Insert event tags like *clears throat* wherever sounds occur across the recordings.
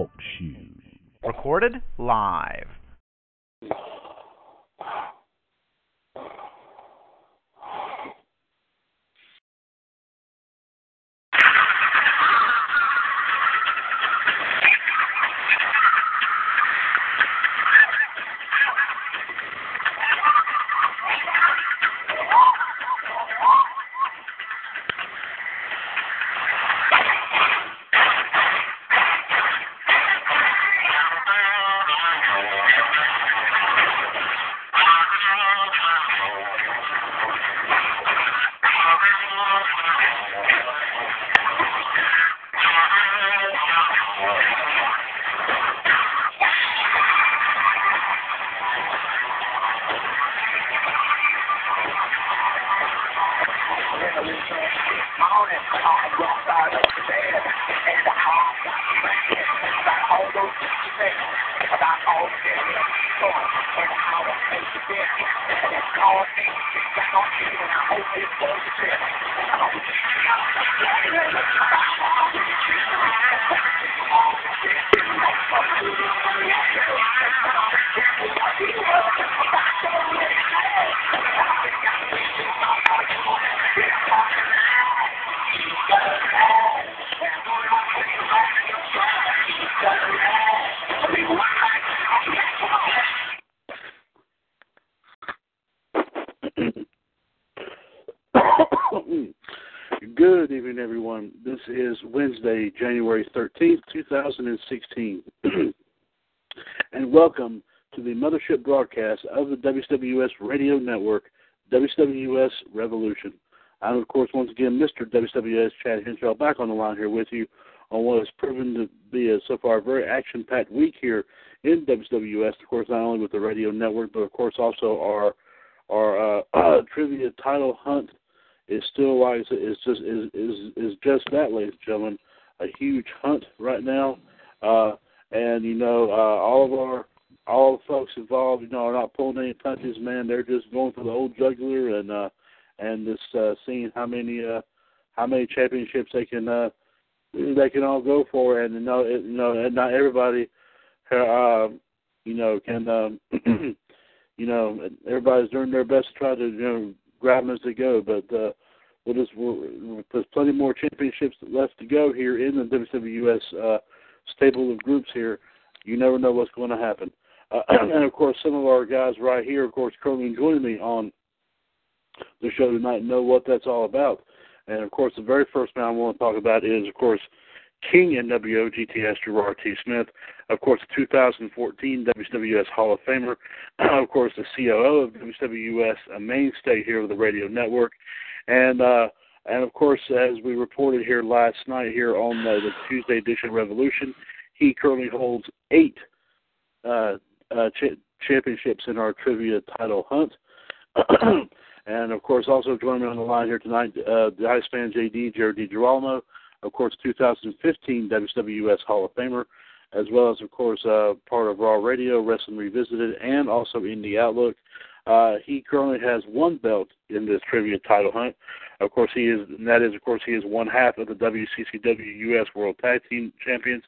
Talk. Recorded live. Revolution. I'm, of course, once again Mr. WWS Chad Henshaw back on the line here with you on what has proven to be a, so far a very action packed week here in WWS. Of course, not only with the radio network, but of course also our our uh, uh, *clears throat* trivia title hunt is still like is just is is is just that, ladies and gentlemen, a huge hunt right now. Uh, and you know, uh, all of our all the folks involved, you know, are not pulling any punches, man. They're just going for the old juggler and uh, and just uh, seeing how many uh, how many championships they can uh, they can all go for. And you know, it, you know, and not everybody, uh, you know, can. Um, *clears throat* you know, everybody's doing their best to try to you know grab them as they go. But uh, we'll just we'll, there's plenty more championships left to go here in the WWS uh, stable of groups here. You never know what's going to happen. Uh, *clears throat* and of course, some of our guys right here, of course, currently joining me on the show tonight know what that's all about. And of course, the very first man I want to talk about is, of course, King NWO GTS Gerard T. Smith, of course, 2014 WWS Hall of Famer, *clears throat* of course, the COO of WWS, a mainstay here with the radio network, and uh, and of course, as we reported here last night here on the, the Tuesday edition Revolution, he currently holds eight uh, uh, ch- championships in our trivia title hunt. *clears throat* and of course, also joining me on the line here tonight, uh, the Ice Fan JD, Jared DiGirolamo, of course, 2015 WWS Hall of Famer, as well as, of course, uh, part of Raw Radio, Wrestling Revisited, and also Indie Outlook. Uh, he currently has one belt in this trivia title hunt. Of course, he is, and that is, of course, he is one half of the WCCW U.S. World Tag Team Champions.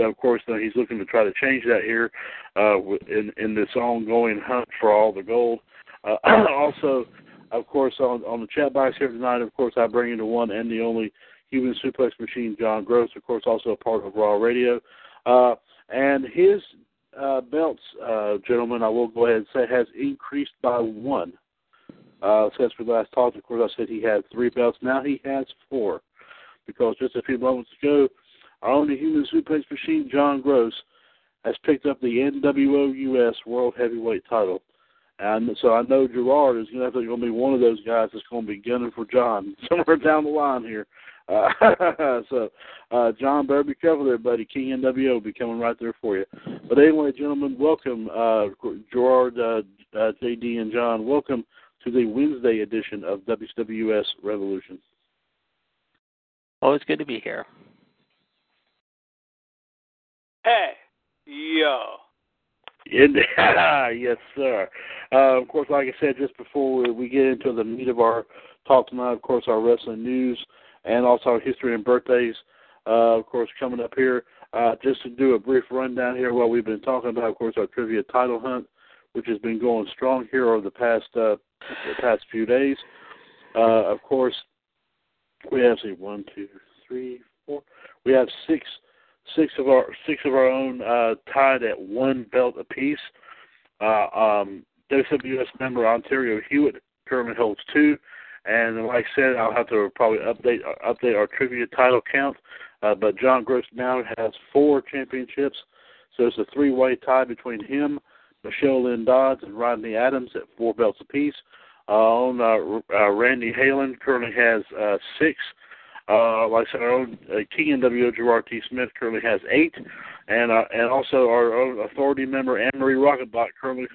But of course, uh, he's looking to try to change that here uh, in in this ongoing hunt for all the gold. Uh, *clears throat* also, of course, on on the chat box here tonight, of course, I bring in the one and the only human suplex machine, John Gross, of course, also a part of Raw Radio. Uh, and his uh, belts, uh, gentlemen, I will go ahead and say, has increased by one. Uh, since we last talked, of course, I said he had three belts. Now he has four. Because just a few moments ago, our only human suplex machine, John Gross, has picked up the NWO US World Heavyweight title. And so I know Gerard is going to, to be one of those guys that's going to be gunning for John *laughs* somewhere down the line here. Uh, *laughs* so, uh, John, better be careful there, buddy. King NWO will be coming right there for you. But anyway, gentlemen, welcome, uh, Gerard, uh, uh, JD, and John. Welcome to the Wednesday edition of WWS Revolution. Always good to be here. Hey, yo. Yeah, *laughs* yes, sir. Uh, of course, like I said just before we, we get into the meat of our talk tonight, of course, our wrestling news and also our history and birthdays. uh, of course, coming up here. Uh, just to do a brief rundown here, what we've been talking about, of course, our trivia title hunt, which has been going strong here over the past uh, the past few days. Uh, of course, we have see one, two, three, four. We have six six of our six of our own uh, tied at one belt apiece. Uh, um, WWS member Ontario Hewitt currently holds two, and like I said, I'll have to probably update update our trivia title count. Uh, but John Gross now has four championships, so it's a three-way tie between him, Michelle Lynn Dodds, and Rodney Adams at four belts apiece. Uh, on uh, uh, Randy Halen currently has uh, six. Uh, like I said, our own uh, King NWO Gerard T. Smith currently has eight, and uh, and also our own authority member Anne Marie Rocketbot currently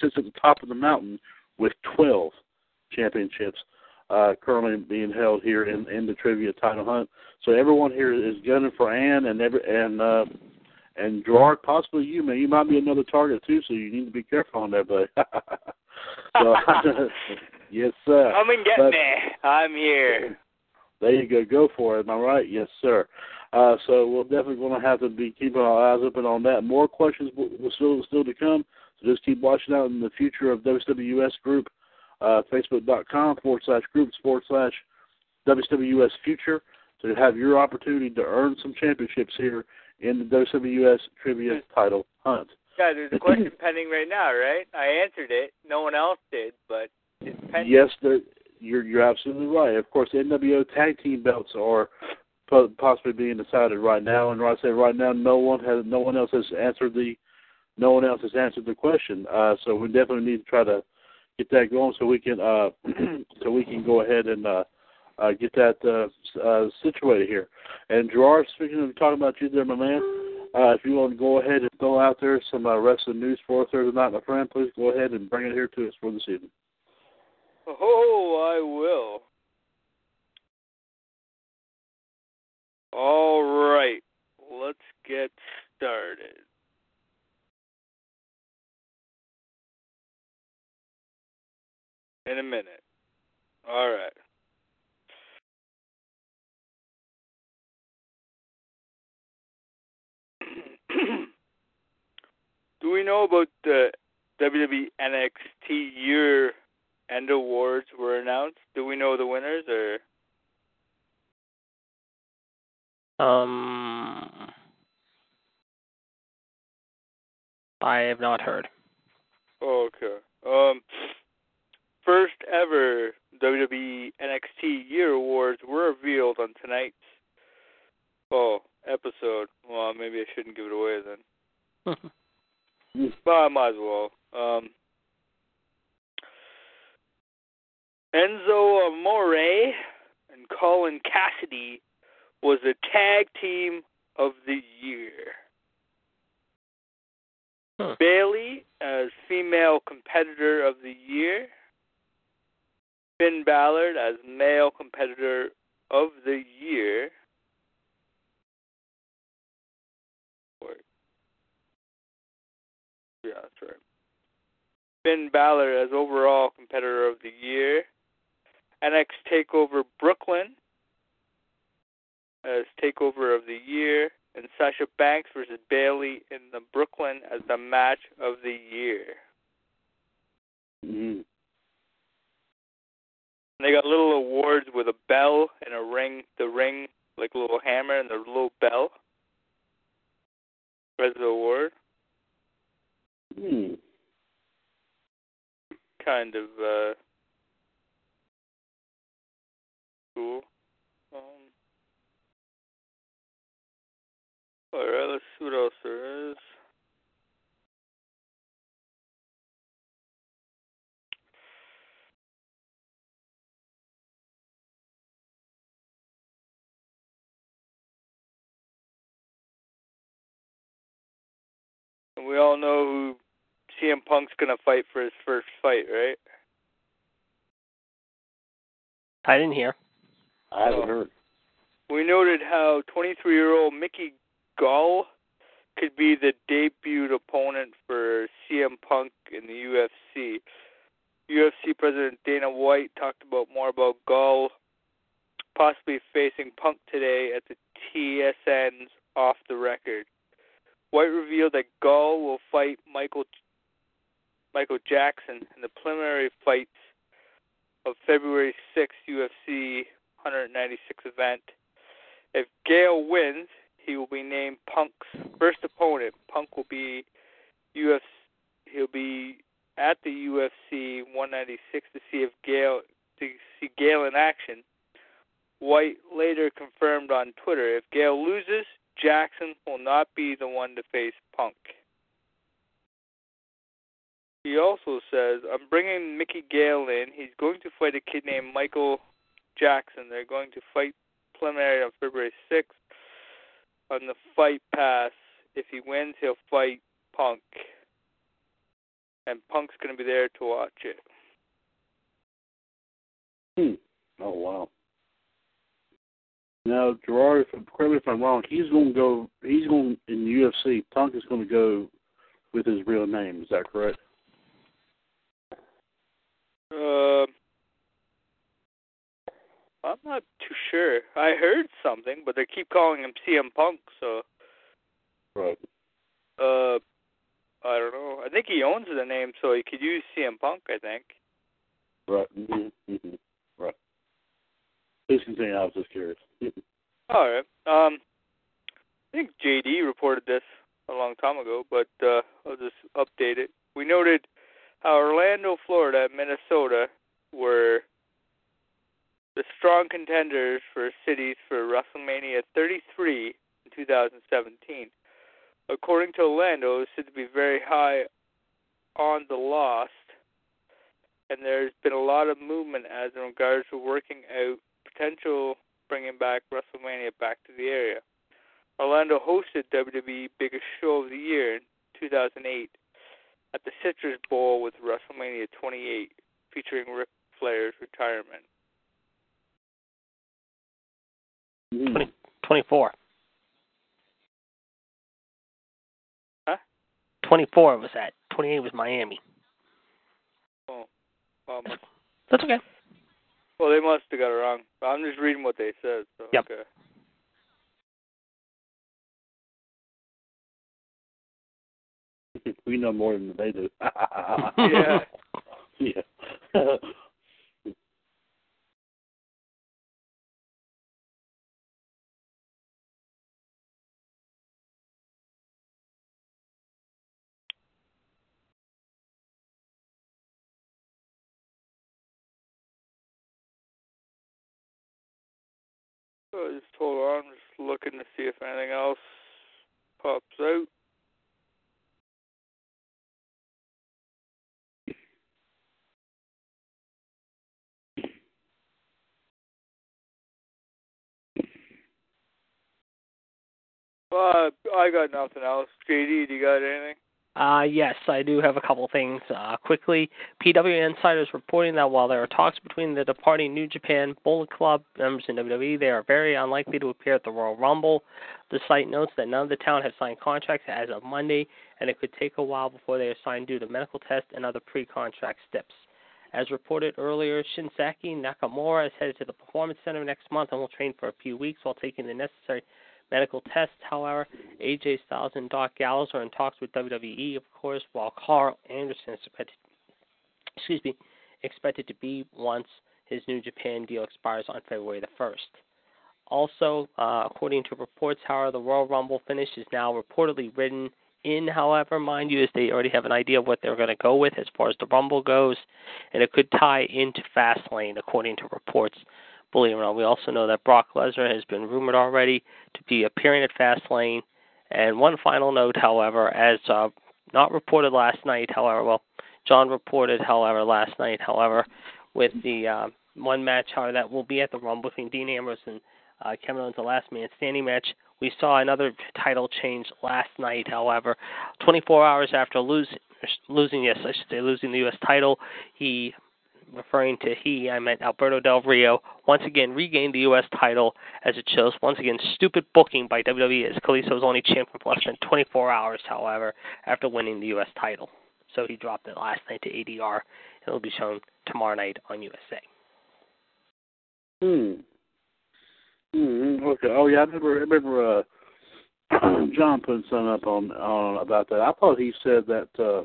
sits at the top of the mountain with twelve championships uh, currently being held here in, in the trivia title hunt. So everyone here is gunning for Anne and every and uh, and Gerard, possibly you, man. You might be another target too, so you need to be careful on that, buddy. *laughs* so, *laughs* *laughs* yes, sir. Come and get but, me. I'm here. There you go. Go for it. Am I right? Yes, sir. Uh, so we're definitely going to have to be keeping our eyes open on that. More questions will, will still still to come. So just keep watching out in the future of WWS Group, uh, Facebook.com forward slash groups forward slash WWS Future to have your opportunity to earn some championships here in the WWS Trivia Title Hunt. Yeah, there's a question *clears throat* pending right now, right? I answered it. No one else did, but it's pending. Yes, there, you're you're absolutely right. Of course, the NWO tag team belts are possibly being decided right now, and I say right now, no one has no one else has answered the no one else has answered the question. Uh, so we definitely need to try to get that going so we can uh, *clears throat* so we can go ahead and uh, uh, get that uh, uh, situated here. And Gerard, speaking of talking about you there, my man, uh, if you want to go ahead and throw out there some uh, wrestling news for Thursday night, my friend, please go ahead and bring it here to us for this evening. Oh, I will. All right, let's get started. In a minute. All right. *clears throat* Do we know about the WWE NXT year end awards were announced? Do we know the winners or? Um, I have not heard. Okay. Um, first ever WWE NXT Year Awards were revealed on tonight's oh episode. Well, maybe I shouldn't give it away then. *laughs* but I might as well. Um, Enzo Amore and Colin Cassidy was the tag team of the year. Huh. Bayley as female competitor of the year. Finn Balor as male competitor of the year. Yeah, that's right. Finn Balor as overall competitor of the year. NX Takeover Brooklyn as Takeover of the Year, and Sasha Banks versus Bayley in the Brooklyn as the match of the year. Mm-hmm. And they got little awards with a bell and a ring, the ring like a little hammer and the little bell. As the award. Hmm. Kind of uh cool. Um Alright, let's see what else there is. And we all know who CM Punk's gonna fight for his first fight, right? I didn't hear. I haven't heard. We noted how 23 year old Mickey Gall could be the debut opponent for CM Punk in the UFC. UFC President Dana White talked about more about Gall possibly facing Punk today at the TSN's Off the Record. White revealed that Gall will fight Michael Michael Jackson in the preliminary fights of February 6th UFC 196 event. If Gale wins, he will be named Punk's first opponent. Punk will be UFC. He'll be at the UFC 196 to see if Gale to see Gale in action. White later confirmed on Twitter if Gale loses, Jackson will not be the one to face Punk. He also says, I'm bringing Mickey Gale in. He's going to fight a kid named Michael Jackson. They're going to fight preliminary on February 6th on the Fight Pass. If he wins, he'll fight Punk. And Punk's going to be there to watch it. Hmm. Oh wow. Now, Gerard, if, correct me if I'm wrong. He's going to go. He's going in the UFC. Punk is going to go with his real name. Is that correct? Uh, I'm not too sure. I heard something, but they keep calling him CM Punk, so. Right. Uh, I don't know. I think he owns the name, so he could use CM Punk. I think. Right. Mm-hmm. Mm-hmm. Right. Please continue. I was just curious. All right. Um, I think JD reported this a long time ago, but uh, I'll just update it. We noted how Orlando, Florida, Minnesota were the strong contenders for cities for WrestleMania 33 in 2017. According to Orlando, it said to be very high on the lost, and there's been a lot of movement as in regards to working out potential bringing back WrestleMania back to the area. Orlando hosted WWE biggest show of the year in 2008 at the Citrus Bowl with WrestleMania 28, featuring Ric Flair's retirement. 20, 24. Huh? 24 was that. 28 was Miami. Oh, um, That's okay. well, they must have got it wrong. I'm just reading what they said. So, Yep. Okay. we know more than they do. *laughs* Yeah. yeah. *laughs* Just hold on. Just looking to see if anything else pops out. Uh, I got nothing else. JD, do you got anything? Uh, yes, I do have a couple things. Uh, quickly, PW Insiders reporting that while there are talks between the departing New Japan Bullet Club members in WWE, they are very unlikely to appear at the Royal Rumble. The site notes that none of the talent have signed contracts as of Monday, and it could take a while before they are signed due to medical tests and other pre-contract steps. As reported earlier, Shinsuke Nakamura is headed to the Performance Center next month and will train for a few weeks while taking the necessary medical tests. However, AJ Styles and Doc Gallows are in talks with WWE, of course, while Karl Anderson is expected, excuse me, expected to be once his New Japan deal expires on February the 1st. Also, uh, according to reports, however, the Royal Rumble finish is now reportedly written in, however, mind you, as they already have an idea of what they're going to go with as far as the Rumble goes, and it could tie into Fastlane, according to reports. Believe it or not, we also know that Brock Lesnar has been rumored already to be appearing at Fastlane. And one final note, however, as uh, not reported last night, however, well, John reported, however, last night, however, with the uh, one match, however, that will be at the Rumble between Dean Ambrose and uh, Kevin Owens, the last man standing match. We saw another title change last night, however, 24 hours after losing, losing, yes, I should say, losing the U.S. title, he referring to he, I meant Alberto Del Rio, once again regained the U.S. title as it shows. Once again, stupid booking by WWE as Kalisto was only champion for less than 24 hours, however, after winning the U.S. title. So he dropped it last night to ADR. It'll be shown tomorrow night on USA. Hmm. Mm-hmm. Okay. Oh yeah, I remember. I remember. Uh, *clears throat* John putting something up on on about that. I thought he said that. uh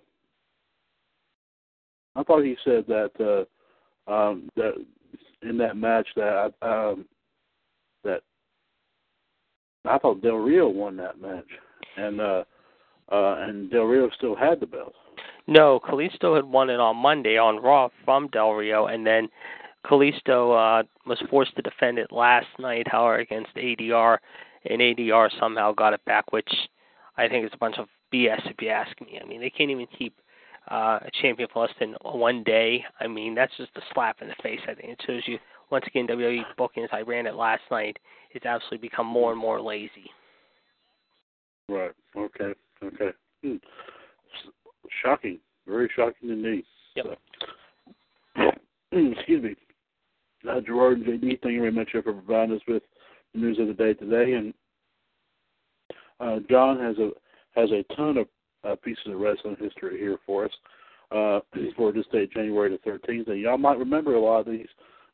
I thought he said that uh um that in that match that um that I thought Del Rio won that match, and uh uh and Del Rio still had the belt. No, Kalisto had won it on Monday on Raw from Del Rio, and then Kalisto uh, was forced to defend it last night, however, against ADR, and ADR somehow got it back, which I think is a bunch of BS if you ask me. I mean, they can't even keep uh, a champion for less than one day. I mean, that's just a slap in the face. I think it shows you once again WWE booking as I ran it last night. It's absolutely become more and more lazy. Right. Okay. Okay. Hmm. Shocking. Very shocking to me. Yep. So. *clears throat* Excuse me. Uh, Gerard and JD, thank you very much for providing us with the news of the day today. And uh, John has a has a ton of uh, pieces of wrestling history here for us uh, *clears throat* for this date, January the 13th. And y'all might remember a lot of these.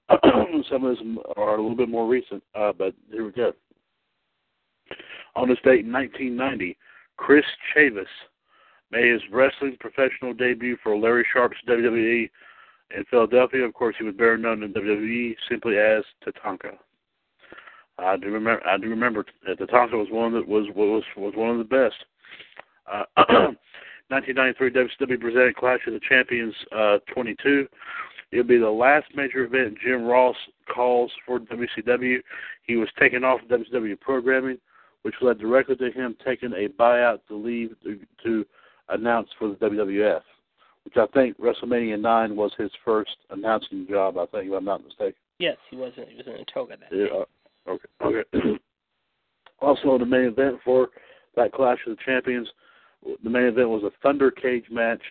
*clears throat* Some of them are a little bit more recent, uh, but here we go. On this date in 1990, Chris Chavis made his wrestling professional debut for Larry Sharpe's WWE in Philadelphia. Of course, he was better known in WWE simply as Tatanka. I do remember. I do remember that Tatanka was one that was was was one of the best. Uh, *clears throat* 1993 WCW presented Clash of the Champions uh, 22. It'll be the last major event Jim Ross calls for WCW. He was taken off of WCW programming, which led directly to him taking a buyout to leave to, to announce for the WWF, which I think WrestleMania 9 was his first announcing job. I think, if I'm not mistaken. Yes, he wasn't. He was in a toga that Yeah, day. uh, okay. Okay. *clears throat* also, the main event for that Clash of the Champions, the main event was a Thunder Cage match,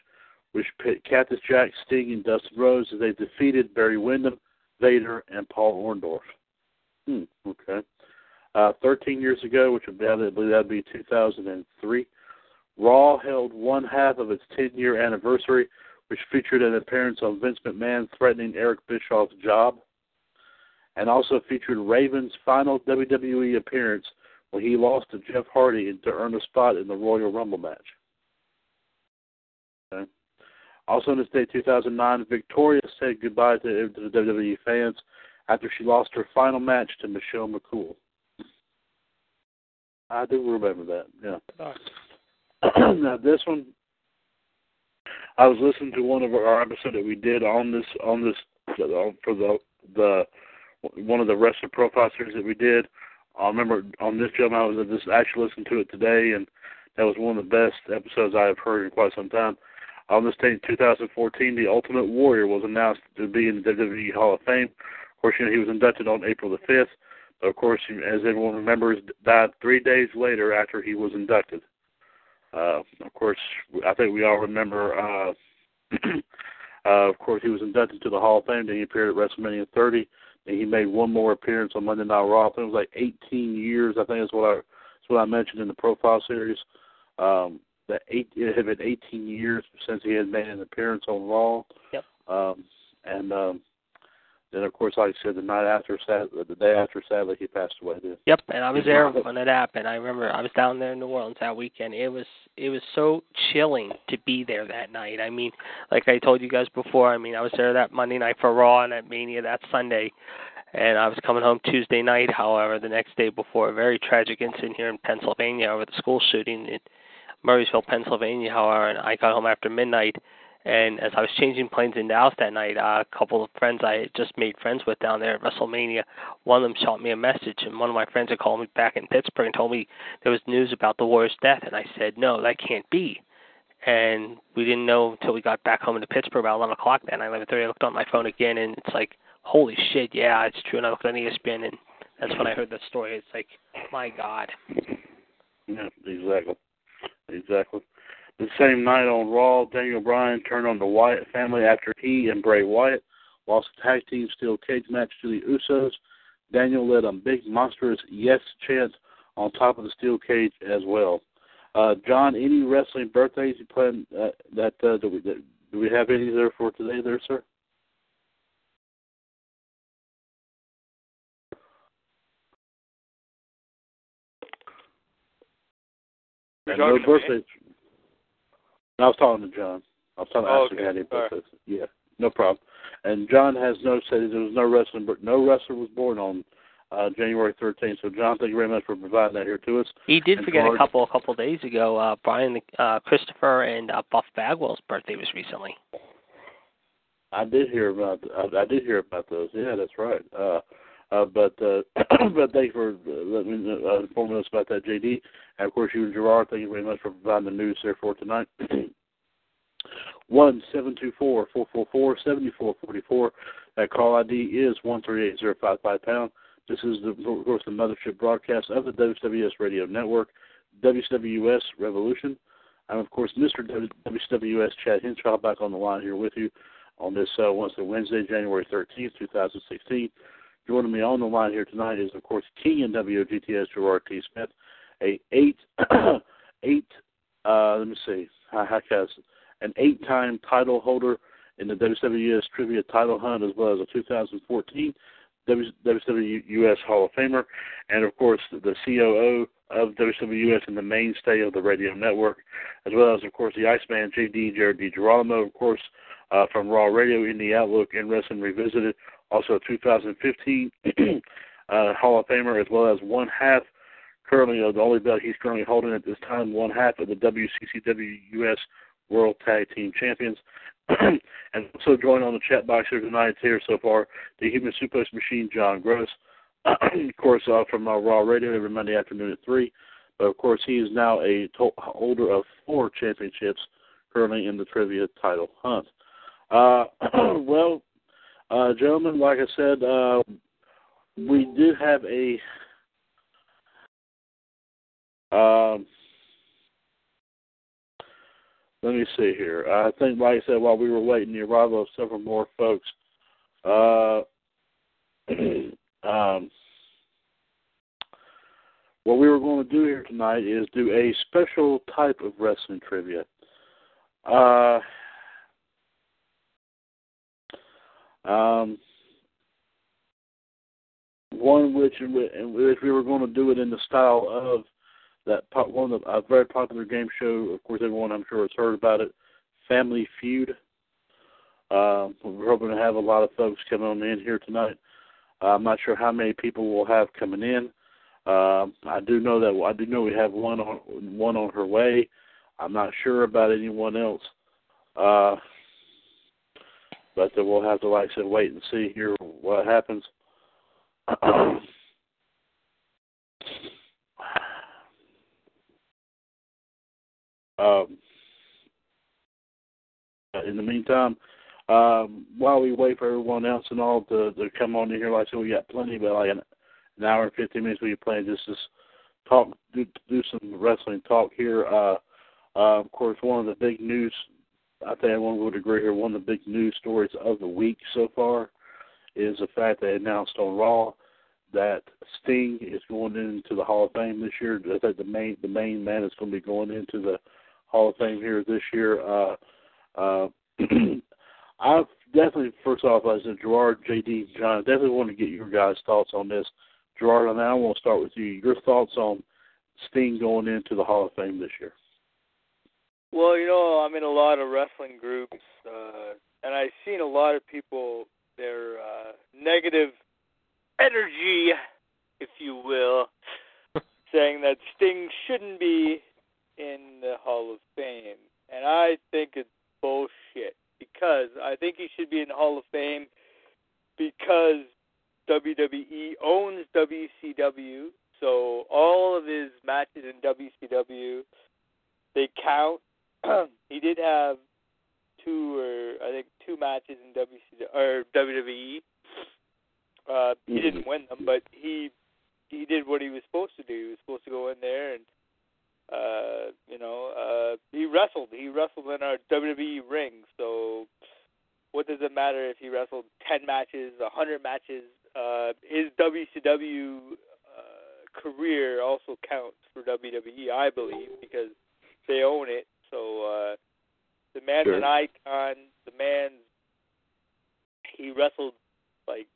which pit Cactus Jack, Sting, and Dustin Rhodes as they defeated Barry Windham, Vader, and Paul Orndorff. Hmm. Okay. Uh, 13 years ago, which would be, I believe that would be 2003, Raw held one half of its 10-year anniversary, which featured an appearance on Vince McMahon threatening Eric Bischoff's job and also featured Raven's final WWE appearance when he lost to Jeff Hardy to earn a spot in the Royal Rumble match. Okay. Also in this day, 2009, Victoria said goodbye to, to the WWE fans after she lost her final match to Michelle McCool. I do remember that, yeah. *clears throat* now this one, I was listening to one of our episode that we did on this on this for the the one of the wrestler profile series that we did. I remember on this job I was just actually listening to it today, and that was one of the best episodes I have heard in quite some time. On this in 2014, the Ultimate Warrior was announced to be in the WWE Hall of Fame. Of course, you know, he was inducted on April the 5th. But of course, as everyone remembers, died three days later after he was inducted. Uh, of course, I think we all remember. Uh, *clears throat* uh, of course, he was inducted to the Hall of Fame. Then he appeared at WrestleMania 30. And he made one more appearance on Monday Night Raw. I think it was like 18 years. I think that's what I that's what I mentioned in the profile series. Um, that eight it had been 18 years since he had made an appearance on Raw. Yep. Um, and um, then, of course, like I said, the night after, sad, the day after, sadly, he passed away. Then. Yep, and I was there when it happened. I remember I was down there in New Orleans that weekend. It was it was so chilling to be there that night. I mean, like I told you guys before, I mean, I was there that Monday night for Raw and at Mania that Sunday, and I was coming home Tuesday night. However, the next day before a very tragic incident here in Pennsylvania over the school shooting in Murrysville, Pennsylvania. However, and I got home after midnight. And as I was changing planes in Dallas that night, uh, a couple of friends I had just made friends with down there at WrestleMania, one of them shot me a message, and one of my friends had called me back in Pittsburgh and told me there was news about the Warrior's death, and I said, no, that can't be. And we didn't know until we got back home into Pittsburgh about 11 o'clock that night. 11:30, I looked on my phone again, and it's like, holy shit, yeah, it's true. And I looked on ESPN, and that's when I heard the story. It's like, my God. Yeah, exactly. Exactly. The same night on Raw, Daniel Bryan turned on the Wyatt family after he and Bray Wyatt lost a tag team steel cage match to the Usos. Daniel led a big monstrous yes chant on top of the steel cage as well. Uh, John, any wrestling birthdays you plan uh, that uh, do we do we have any there for today, there, sir? no birthdays. No, I was talking to John. I was talking to Oh, asking okay. how many All right. birthdays. Yeah, no problem. And John has no said there was no wrestling, but no wrestler was born on uh, January 13th. So John, thank you very much for providing that here to us. He did And forget a couple a couple days ago. Uh, Brian uh, Christopher and uh, Buff Bagwell's birthday was recently. I did hear about I, I did hear about those. Yeah, that's right. Uh, uh, but uh, *clears throat* but thank you for uh, letting me uh, informing us about that, JD. And of course, you and Gerard, thank you very much for providing the news there for tonight. *clears throat* One seven two four four four four seventy four forty four. That call ID is one three eight zero five five pound. This is the of course the mothership broadcast of the WWS Radio Network, WWS Revolution. I'm of course Mr. WWS Chad Henshaw back on the line here with you on this uh, once Wednesday, January 13th, 2016. Joining me on the line here tonight is, of course, King and WGTS Gerard T. Smith, a eight, *coughs* eight, uh, let me see, how, how can I s- an eight-time title holder in the WWS Trivia Title Hunt, as well as a 2014 W- WWS Hall of Famer, and of course the COO of WWS and the mainstay of the radio network, as well as, of course, the Iceman JD Jared DiGirolamo, of course, uh, from Raw Radio, Indie Outlook, and Wrestling Revisited. Also, a 2015 *clears throat* uh, Hall of Famer, as well as one half, currently of the only belt he's currently holding at this time, one half of the WCCW US World Tag Team Champions. *clears throat* and also joined on the chat box here tonight here so far, the Human Suplex Machine, John Gross. *clears throat* of course, uh, from uh, Raw Radio every Monday afternoon at 3. But of course, he is now a to- holder of four championships currently in the trivia title hunt. Uh, well, uh, gentlemen, like I said, uh, we did have a um, let me see here. I think, like I said, while we were waiting the arrival of several more folks, uh, *clears throat* um, what we were going to do here tonight is do a special type of wrestling trivia. Uh, um, one which in which we were going to do it in the style of that po- one of the, a very popular game show. Of course, everyone I'm sure has heard about it, Family Feud. Um, we're hoping to have a lot of folks come on in here tonight. Uh, I'm not sure how many people we'll have coming in. Um, I do know that I do know we have one on one on her way. I'm not sure about anyone else. But uh, we'll have to, like I said, wait and see here what happens. *clears throat* um, in the meantime, um, while we wait for everyone else and all to, to come on in here, like I said, we got plenty, but like an, an hour and 15 minutes we playing just to talk, do, do some wrestling talk here. Uh, uh, of course, one of the big news, I think everyone would agree here, one of the big news stories of the week so far is the fact they announced on Raw that Sting is going into the Hall of Fame this year. I think the main the main man is going to be going into the Hall of Fame here this year. Uh, uh, *clears throat* I definitely, first off, as a Gerard, JD, John, I definitely want to get your guys' thoughts on this. Gerard, and I want to start with you. Your thoughts on Sting going into the Hall of Fame this year? Well, you know, I'm in a lot of wrestling groups, uh, and I've seen a lot of people their uh, negative energy, if you will, *laughs* saying that Sting shouldn't be in the Hall of Fame, and I think it's bullshit because I think he should be in the Hall of Fame because WWE owns WCW, so all of his matches in WCW they count. *clears throat* he did have two or I think two matches in WCW or WWE. Uh, he Mhm. didn't win them, but he he did what he was supposed to do. He was supposed to go in there and uh, you know uh, he wrestled. He wrestled in our WWE ring. So what does it matter if he wrestled ten matches, a hundred matches? Uh, his WCW uh, career also counts for WWE, I believe, because they own it. So uh, the man's Sure. an icon. The man's he wrestled like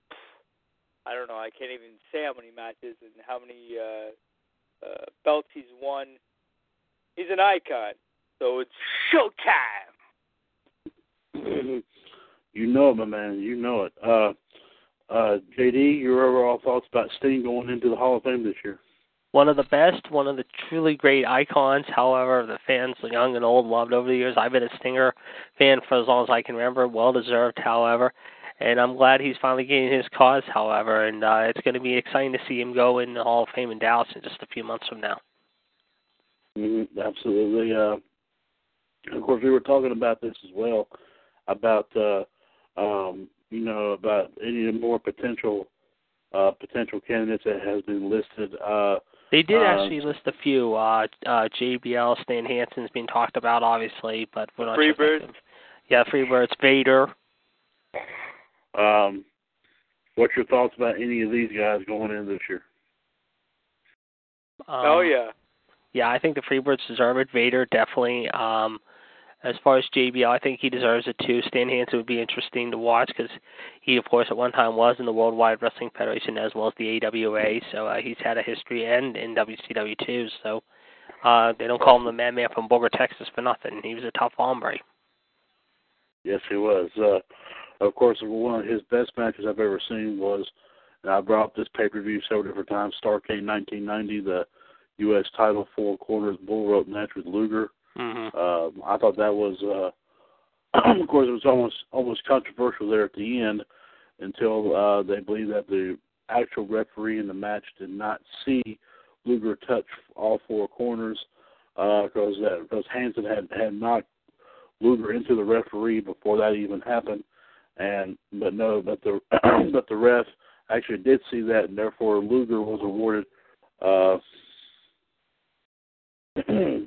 I don't know. I can't even say how many matches and how many uh, uh, belts he's won. he's an icon. So it's showtime. *laughs* you know it, my man. You know it. Uh, uh, JD, your overall thoughts about Sting going into the Hall of Fame this year? One of the best, one of the truly great icons. However, the fans, young and old, loved over the years. I've been a Stinger fan for as long as I can remember. Well deserved, however. And I'm glad he's finally getting his cause, however. And uh, it's going to be exciting to see him go in the Hall of Fame in Dallas in just a few months from now. Mm-hmm, absolutely. Uh, of course, we were talking about this as well about uh, um, you know about any more potential uh, potential candidates that has been listed. Uh, they did uh, actually list a few. Uh, uh, JBL, Stan Hansen's being talked about, obviously, but we're not Freebird. Sure yeah, Freebirds, Vader. Um, what's your thoughts about any of these guys going in this year? Um, oh yeah. Yeah, I think the Freebirds deserve it. Vader definitely. Um, as far as JBL, I think he deserves it too. Stan Hansen would be interesting to watch because he, of course, at one time was in the Worldwide Wrestling Federation as well as the AWA. So uh, he's had a history and in WCW too. So uh, they don't call him the Madman from Borger, Texas for nothing. He was a tough hombre. Yes, he was. Uh, of course, one of his best matches I've ever seen was, and I brought up this pay per view several different times. Starcade 1990, the U.S. title four corners bull rope match with Luger. Mm-hmm. Uh, I thought that was, uh, *clears throat* of course, it was almost almost controversial there at the end until uh, they believe that the actual referee in the match did not see Luger touch all four corners because uh, that because Hansen had had knocked Luger into the referee before that even happened, and but no, but the *clears throat* but the ref actually did see that, and therefore Luger was awarded. Uh, *clears throat*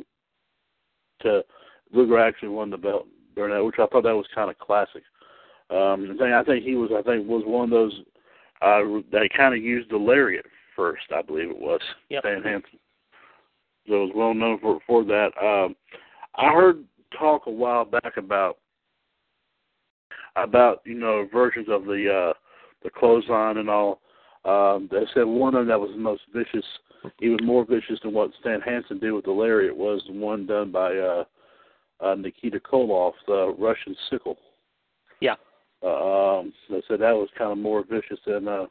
to Luger actually won the belt during that, which I thought that was kind of classic. Um, the thing I think he was, I think, was one of those uh, that kind of used the lariat first. I believe it was yep. Van Hansen. So it was well known for for that. Um, I heard talk a while back about about you know versions of the uh, the clothesline and all. Um, they said one of them that was the most vicious even more vicious than what Stan Hansen did with the lariat It was the one done by uh, uh, Nikita Koloff, the Russian sickle. Yeah. Uh, um, they said that was kind of more vicious than uh,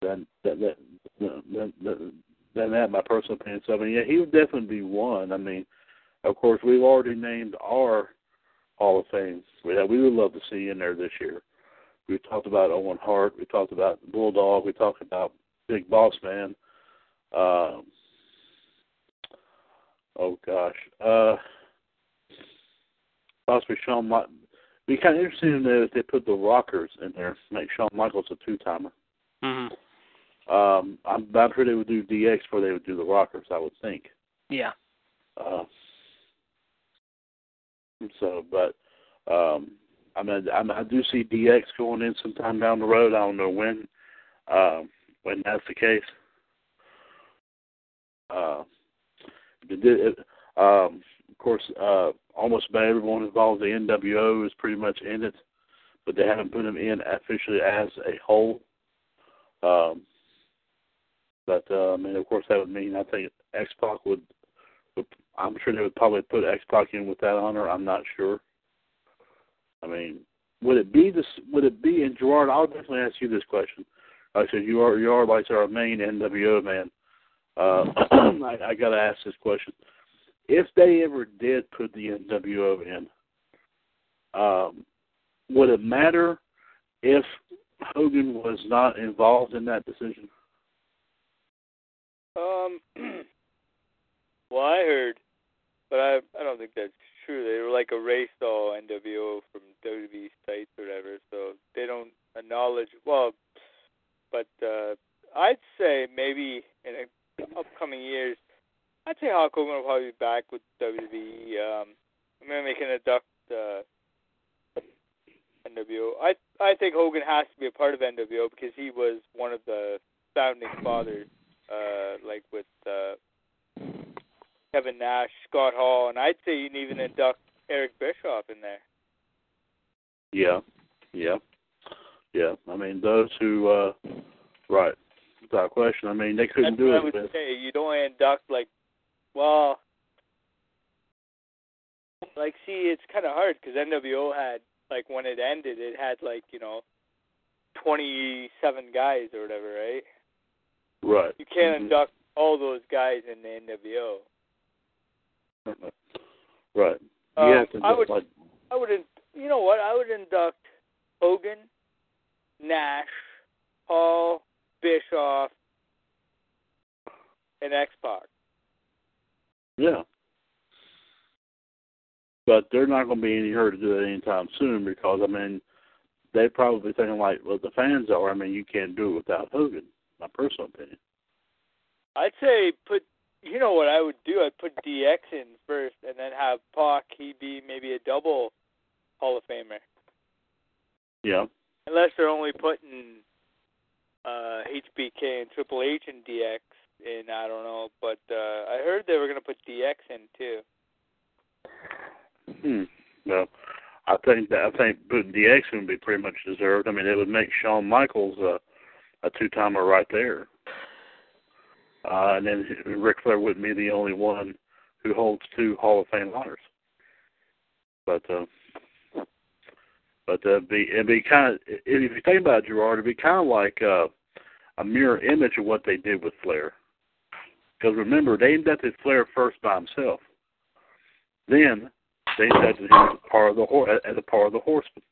than than than, than, than, than that. My personal opinion. So I mean, yeah, he would definitely be one. I mean, of course, we've already named our Hall of Fame that we would love to see in there this year. We talked about Owen Hart. We talked about Bulldog. We talked about Big Boss Man. Um, oh gosh, uh, possibly Shawn. might be kind of interesting if they put the Rockers in there, make Shawn Michaels a two timer. Mm-hmm. Um, I'm, I'm sure they would do DX before they would do the Rockers. I would think. Yeah. Uh, so, but um, I mean, I, I do see DX going in sometime down the road. I don't know when. Um, when that's the case. Uh, did, um, of course, uh, almost about everyone involved in the NWO is pretty much in it, but they haven't put them in officially as a whole. Um, but uh, I mean, of course, that would mean I think X Pac would, would. I'm sure they would probably put X Pac in with that honor. I'm not sure. I mean, would it be this? Would it be? And Gerard, I'll definitely ask you this question. I said you are you are like our main NWO man. Uh, *clears throat* I, I got to ask this question: If they ever did put the NWO in, um, would it matter if Hogan was not involved in that decision? Um. *clears throat* well, I heard, but I I don't think that's true. They were like erased all NWO from WWE sites or whatever, so they don't acknowledge. Well, but uh, I'd say maybe in a upcoming years, I'd say Hulk Hogan will probably be back with WWE. Um, I'm gonna uh, NWO. I I think Hogan has to be a part of NWO because he was one of the founding fathers, uh, like with uh, Kevin Nash, Scott Hall, and I'd say you can even induct Eric Bischoff in there. Yeah, yeah, yeah. I mean, those who, uh, right, without question. I mean, they couldn't That's do what it. I would say. You don't induct like, well, like, see, it's kind of hard because NWO had like when it ended, it had like you know, twenty-seven guys or whatever, right? Right. You can't Mhm. induct all those guys in the NWO. *laughs* Right. Um, to I would, like I would, you know what? I would induct Hogan, Nash, Paul, Bischoff, and X Pac. yeah. But they're not going to be any hurry to do it anytime soon because I mean, they probably thinking like, well, the fans are. I mean, you can't do it without Hogan. My personal opinion. I'd say put. You know what I would do? I'd put DX in first, and then have Pac. He'd be maybe a double Hall of Famer, Yeah. unless they're only putting uh HBK and Triple H and DX and I don't know, but uh I heard they were gonna put DX in too. Hmm. Well, I think that I think putting DX would be pretty much deserved. I mean, it would make Shawn Michaels a two-timer right there. Uh, and then Ric Flair wouldn't be the only one who holds two Hall of Fame honors. But uh, but uh, be it'd be kind of if you think about it, Gerard, it'd be kind of like uh, a mirror image of what they did with Flair. Because remember, they inducted Flair first by himself. Then they inducted him as a part of the hor- as a part of the Horsemen.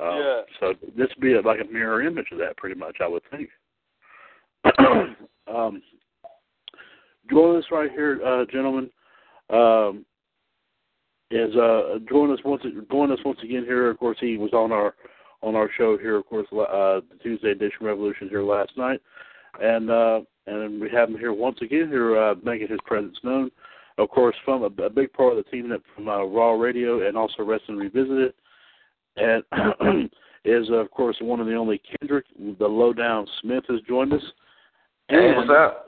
Uh, Yeah. So this would be like a mirror image of that, pretty much, I would think. *clears throat* um, join us right here, uh, gentlemen. Um, is uh, join us once join us once again here. Of course, he was on our on our show here. Of course, uh, the Tuesday edition Revolution here last night, and uh, and we have him here once again here, uh, making his presence known. Of course, from a, a big part of the team that from uh, Raw Radio and also Wrestling Revisited, and *clears throat* is of course one of the only Kendrick, the lowdown Smith has joined us. Hey, what's up?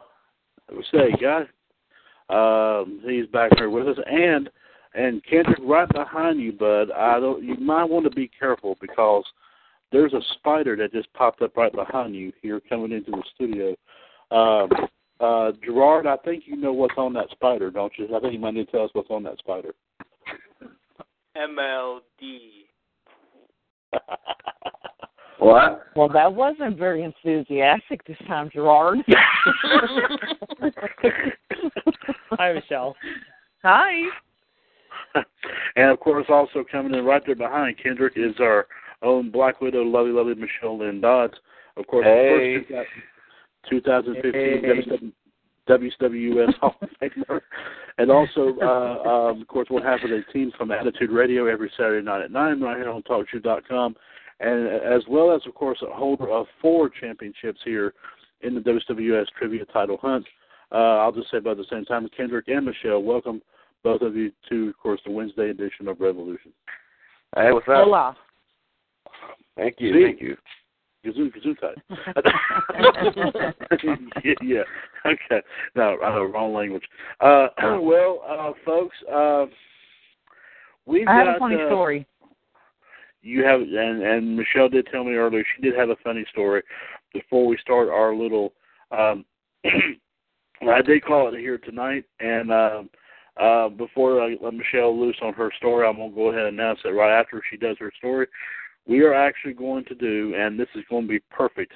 What's say, guy. Um, he's back here with us, and and Kendrick right behind you, bud. I don't. You might want to be careful because there's a spider that just popped up right behind you here, coming into the studio. Um, uh, Gerard, I think you know what's on that spider, don't you? I think you might need to tell us what's on that spider. MLD. *laughs* What? Well, that wasn't very enthusiastic this time, Gerard. *laughs* Hi, Michelle. Hi. and of course, also coming in right there behind Kendrick is our own Black Widow, lovely, lovely Michelle Lynn Dodds. Of course, Hey. the first 2015 Hey. WWS Hall of Famer. And also, uh, *laughs* um, of course, one half of the team from Attitude Radio every Saturday night at 9 right here on TalkShoe.com. And as well as, of course, a holder of four championships here in the WWS Trivia Title Hunt. Uh, I'll just say about the same time, Kendrick and Michelle, welcome both of you to, of course, the Wednesday edition of Revolution. Hey, what's up? Hola. Thank you. See? Thank you. Gazoo, Gesundheit. *laughs* yeah, yeah. Okay. No, uh, wrong language. Uh, *clears throat* well, uh, folks, uh, we've I have got, a funny uh, story. You have, and and Michelle did tell me earlier she did have a funny story before we start our little. Um, *clears throat* I did call it here tonight, and um, uh, before I let Michelle loose on her story, I'm gonna go ahead and announce it right after she does her story. We are actually going to do, and this is going to be perfect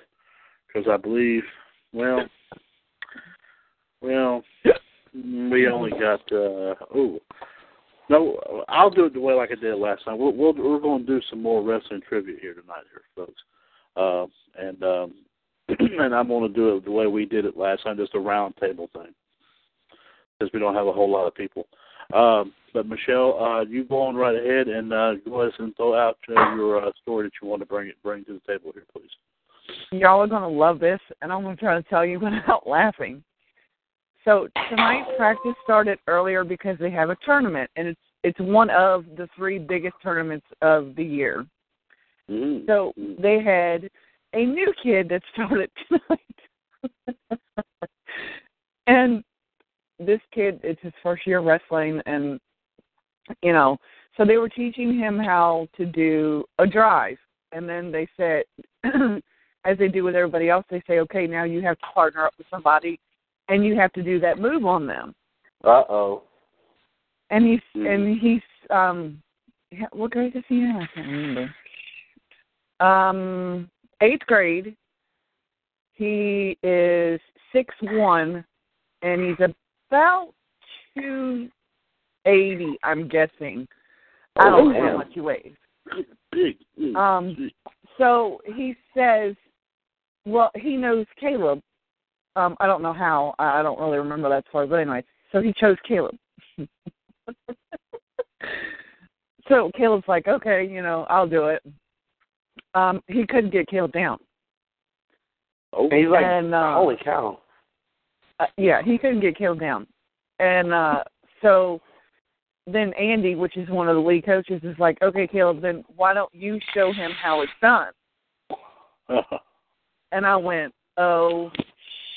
because I believe, well, well, we only got. uh Oh, no, I'll do it the way like I did last time. We'll, we'll we're going to do some more wrestling trivia here tonight, here, folks. Uh, and um, *clears throat* and I'm going to do it the way we did it last time, just a round table thing, because we don't have a whole lot of people. Um, but Michelle, uh, you go on right ahead and uh, go ahead and throw out uh, your uh, story that you want to bring it bring to the table here, please. Y'all are going to love this, and I'm going to try to tell you *laughs* without laughing. So tonight's practice started earlier because they have a tournament, and it's it's one of the three biggest tournaments of the year. Mm-hmm. So they had a new kid that *laughs* started tonight, *laughs* and this kid it's his first year wrestling, and you know, so they were teaching him how to do a drive, and then they said, *clears throat* as they do with everybody else, they say, okay, now you have to partner up with somebody, and you have to do that move on them. Uh oh. and he's Mhm. and he's um, what grade is he in? I can't remember. Um, eighth grade. He is six one, and he's about two eighty. I'm guessing. I Oh, don't know how much he weighs. Big. Um, so he says, well, he knows Caleb. Um, I don't know how. I I don't really remember that far, but anyway, so he chose Caleb. *laughs* so Caleb's like, okay, you know, I'll do it. Um, he couldn't get Caleb down. Oh, And he's like, and uh, holy cow. Uh, yeah, he couldn't get Caleb down. And uh so then Andy, which is one of the lead coaches, is like, Okay, Caleb, then why don't you show him how it's done? *laughs* And I went, Oh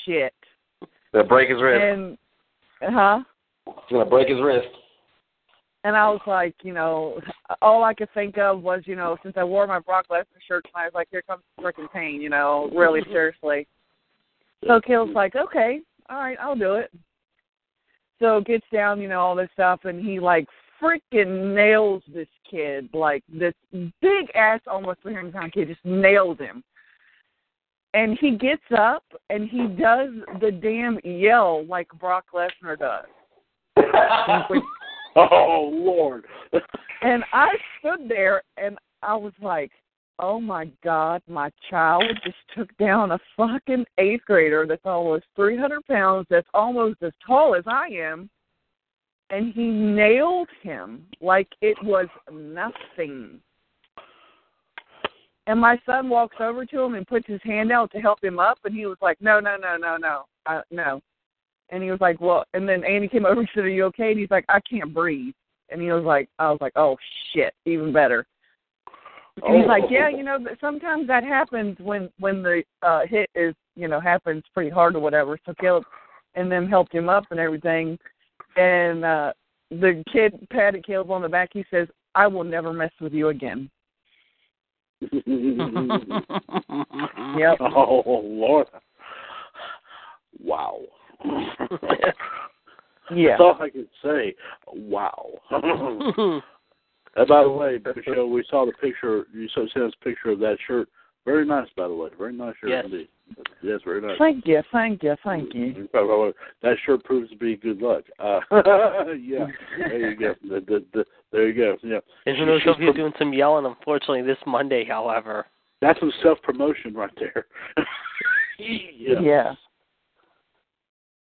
shit. Gonna break his wrist. And huh? He's gonna break his wrist. And I was like, you know, all I could think of was, you know, since I wore my Brock Lesnar shirt tonight, I was like, here comes freaking pain, you know, really *laughs* seriously. So Caleb's like, okay, all right, I'll do it. So gets down, you know, all this stuff, and he like freaking nails this kid, like this big ass, almost 300 pound kid, just nails him. And he gets up and he does the damn yell like Brock Lesnar does. *laughs* oh Lord. And I stood there and I was like, oh my God, my child just took down a fucking eighth grader that's almost 300 pounds, that's almost as tall as I am. And he nailed him like it was nothing. And my son walks over to him and puts his hand out to help him up, and he was like, "No, no, no, no, no, uh, no." And he was like, "Well," and then Andy came over and said, "Are you okay?" And he's like, "I can't breathe." And he was like, "I was like, oh shit, even better." And he's like, "Yeah, you know, but sometimes that happens when when the uh hit is, you know, happens pretty hard or whatever." So Caleb and them helped him up and everything, and uh the kid patted Caleb on the back. He says, "I will never mess with you again." *laughs* Yep. Oh Lord. Wow. Yeah. That's all I can say. Wow. *laughs* and by the way, Better Show, we saw the picture. You saw sent us a picture of that shirt. Very nice, by the way. Very nice shirt Yes. indeed. Yes, very nice. Thank you, thank you, thank you. *laughs* That sure proves to be good luck. Uh, *laughs* yeah, there you go. The, the, the, there you go. Yeah, and who knows if he's doing some yelling, unfortunately, this Monday, however. that's some self promotion right there. *laughs* yeah. Yeah.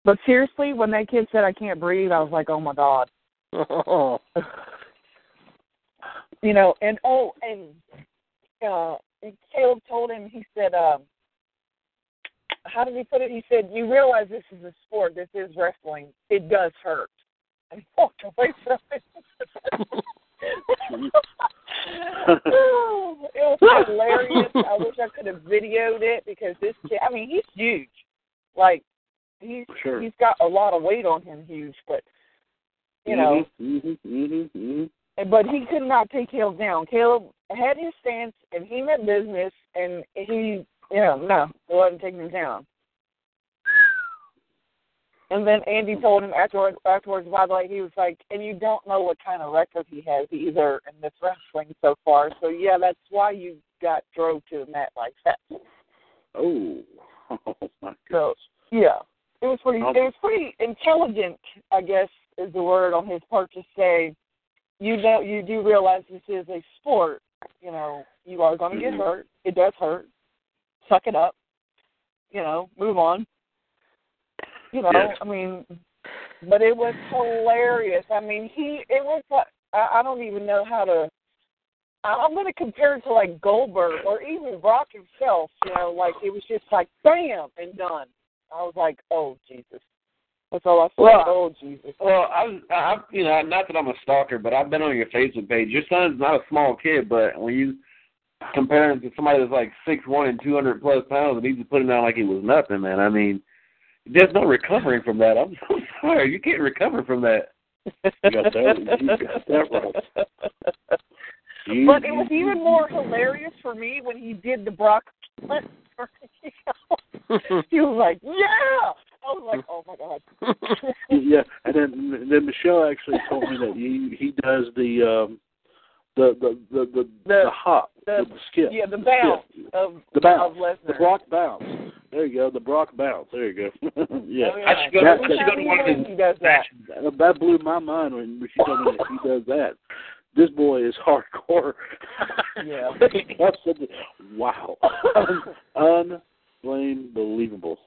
But seriously, when that kid said I can't breathe, I was like, oh my god. You know, and oh, and uh, and Caleb told him. He said, um, "How did he put it?" He said, "You realize this is a sport. This is wrestling. It does hurt." And he walked away from it. Oh, *laughs* it was hilarious. I wish I could have videoed it because this kid. I mean, he's huge. Like he's Sure. he's got a lot of weight on him, huge. But you know, Mhm, mhm, mhm, and- but he could not take Caleb down. Caleb had his stance, and he meant business, and he, you know, no, wasn't taking him down. And then Andy told him afterwards, afterwards, by the way, he was like, and you don't know what kind of record he has either in this wrestling so far. So yeah, that's why you got drove to the mat like that. Oh. *laughs* oh my So goodness. yeah, it was pretty. Oh. It was pretty intelligent, I guess, is the word on his part to say, you know, you do realize this is a sport. You know, you are going to get Mhm. hurt. It does hurt. Suck it up. You know, move on. You know, Yes. I mean, but it was hilarious. I mean, he. It was like I, I don't even know how to. I'm going to compare it to like Goldberg or even Brock himself. You know, like it was just like bam and done. I was like, oh Jesus. That's all I said. Well, oh Jesus. Well, I'm, I, you know, not that I'm a stalker, but I've been on your Facebook page. Your son's not a small kid, but when you compare him to somebody that's like six one and two hundred plus pounds, and he's just putting down like he was nothing, man. I mean, there's no recovering from that. I'm *laughs* so sorry, you can't recover from that. *laughs* You got that- you got that right. You- But it was even more hilarious for me when he did the Brock Lesnar. *laughs* he was like, yeah. I was like, oh my god. *laughs* Yeah, and then then Michelle actually told me that he he does the um the the the the, The- the hop the- the, the skip Yeah, the bounce of the bounce of Lesnar. the Brock bounce there you go the Brock bounce there you go *laughs* yeah Oh, I should go, That- I should go to one of his He does that. matches. that blew my mind when she told me that he does that. This boy is hardcore. *laughs* Yeah. I said, wow, unbelievable.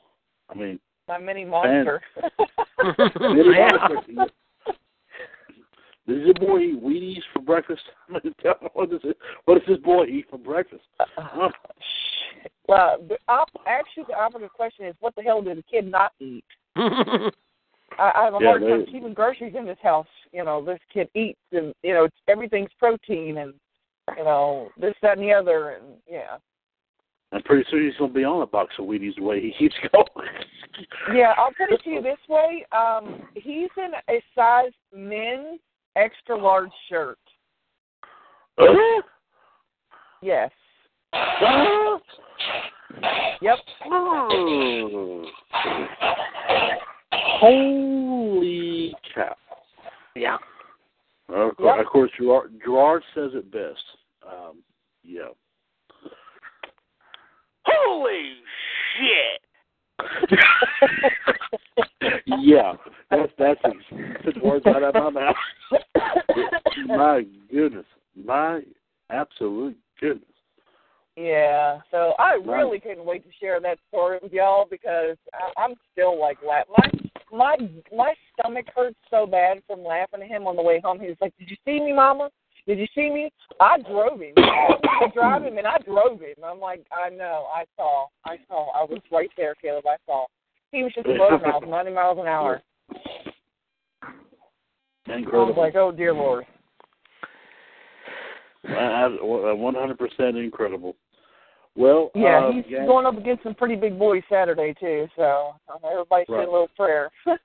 I mean, My mini monster. *laughs* Yeah. honestly, does this boy eat Wheaties for breakfast? I mean, tell me, what, is it, what does this boy eat for breakfast? Uh, huh? well, the op- actually, the opposite question is, what the hell did the kid not eat? *laughs* I, I have a Yeah, hard time keeping groceries in this house. You know, this kid eats, and you know, everything's protein, and you know, this, that, and the other, and yeah, And pretty soon he's going to be on a box of Wheaties the way he keeps *laughs* going. yeah. I'll put it to you this way: um, he's in a size men's extra large shirt. Uh, Yes. uh, Yep. oh. Holy cow. yeah. Of course, Yep. of course Gerard, Gerard says it best. Um, yeah. Holy shit! *laughs* yeah, that's that's the words right out of my mouth. my goodness, my absolute goodness. Yeah, so I Right. really couldn't wait to share that story with y'all because I, I'm still like laugh. My my my stomach hurts so bad from laughing at him on the way home. He was like, "Did you see me, Mama? Did you see me? I drove him. *coughs* I drove him, and I drove him." I'm like, "I know. I saw. I saw. I was right there, Caleb. I saw." He was just above miles, *laughs* 90 miles an hour. I was like, "Oh dear Lord." One hundred percent incredible. Well, Yeah, uh, he's gang- going up against some pretty big boys Saturday too. So uh, everybody say Right. a little prayer. *laughs*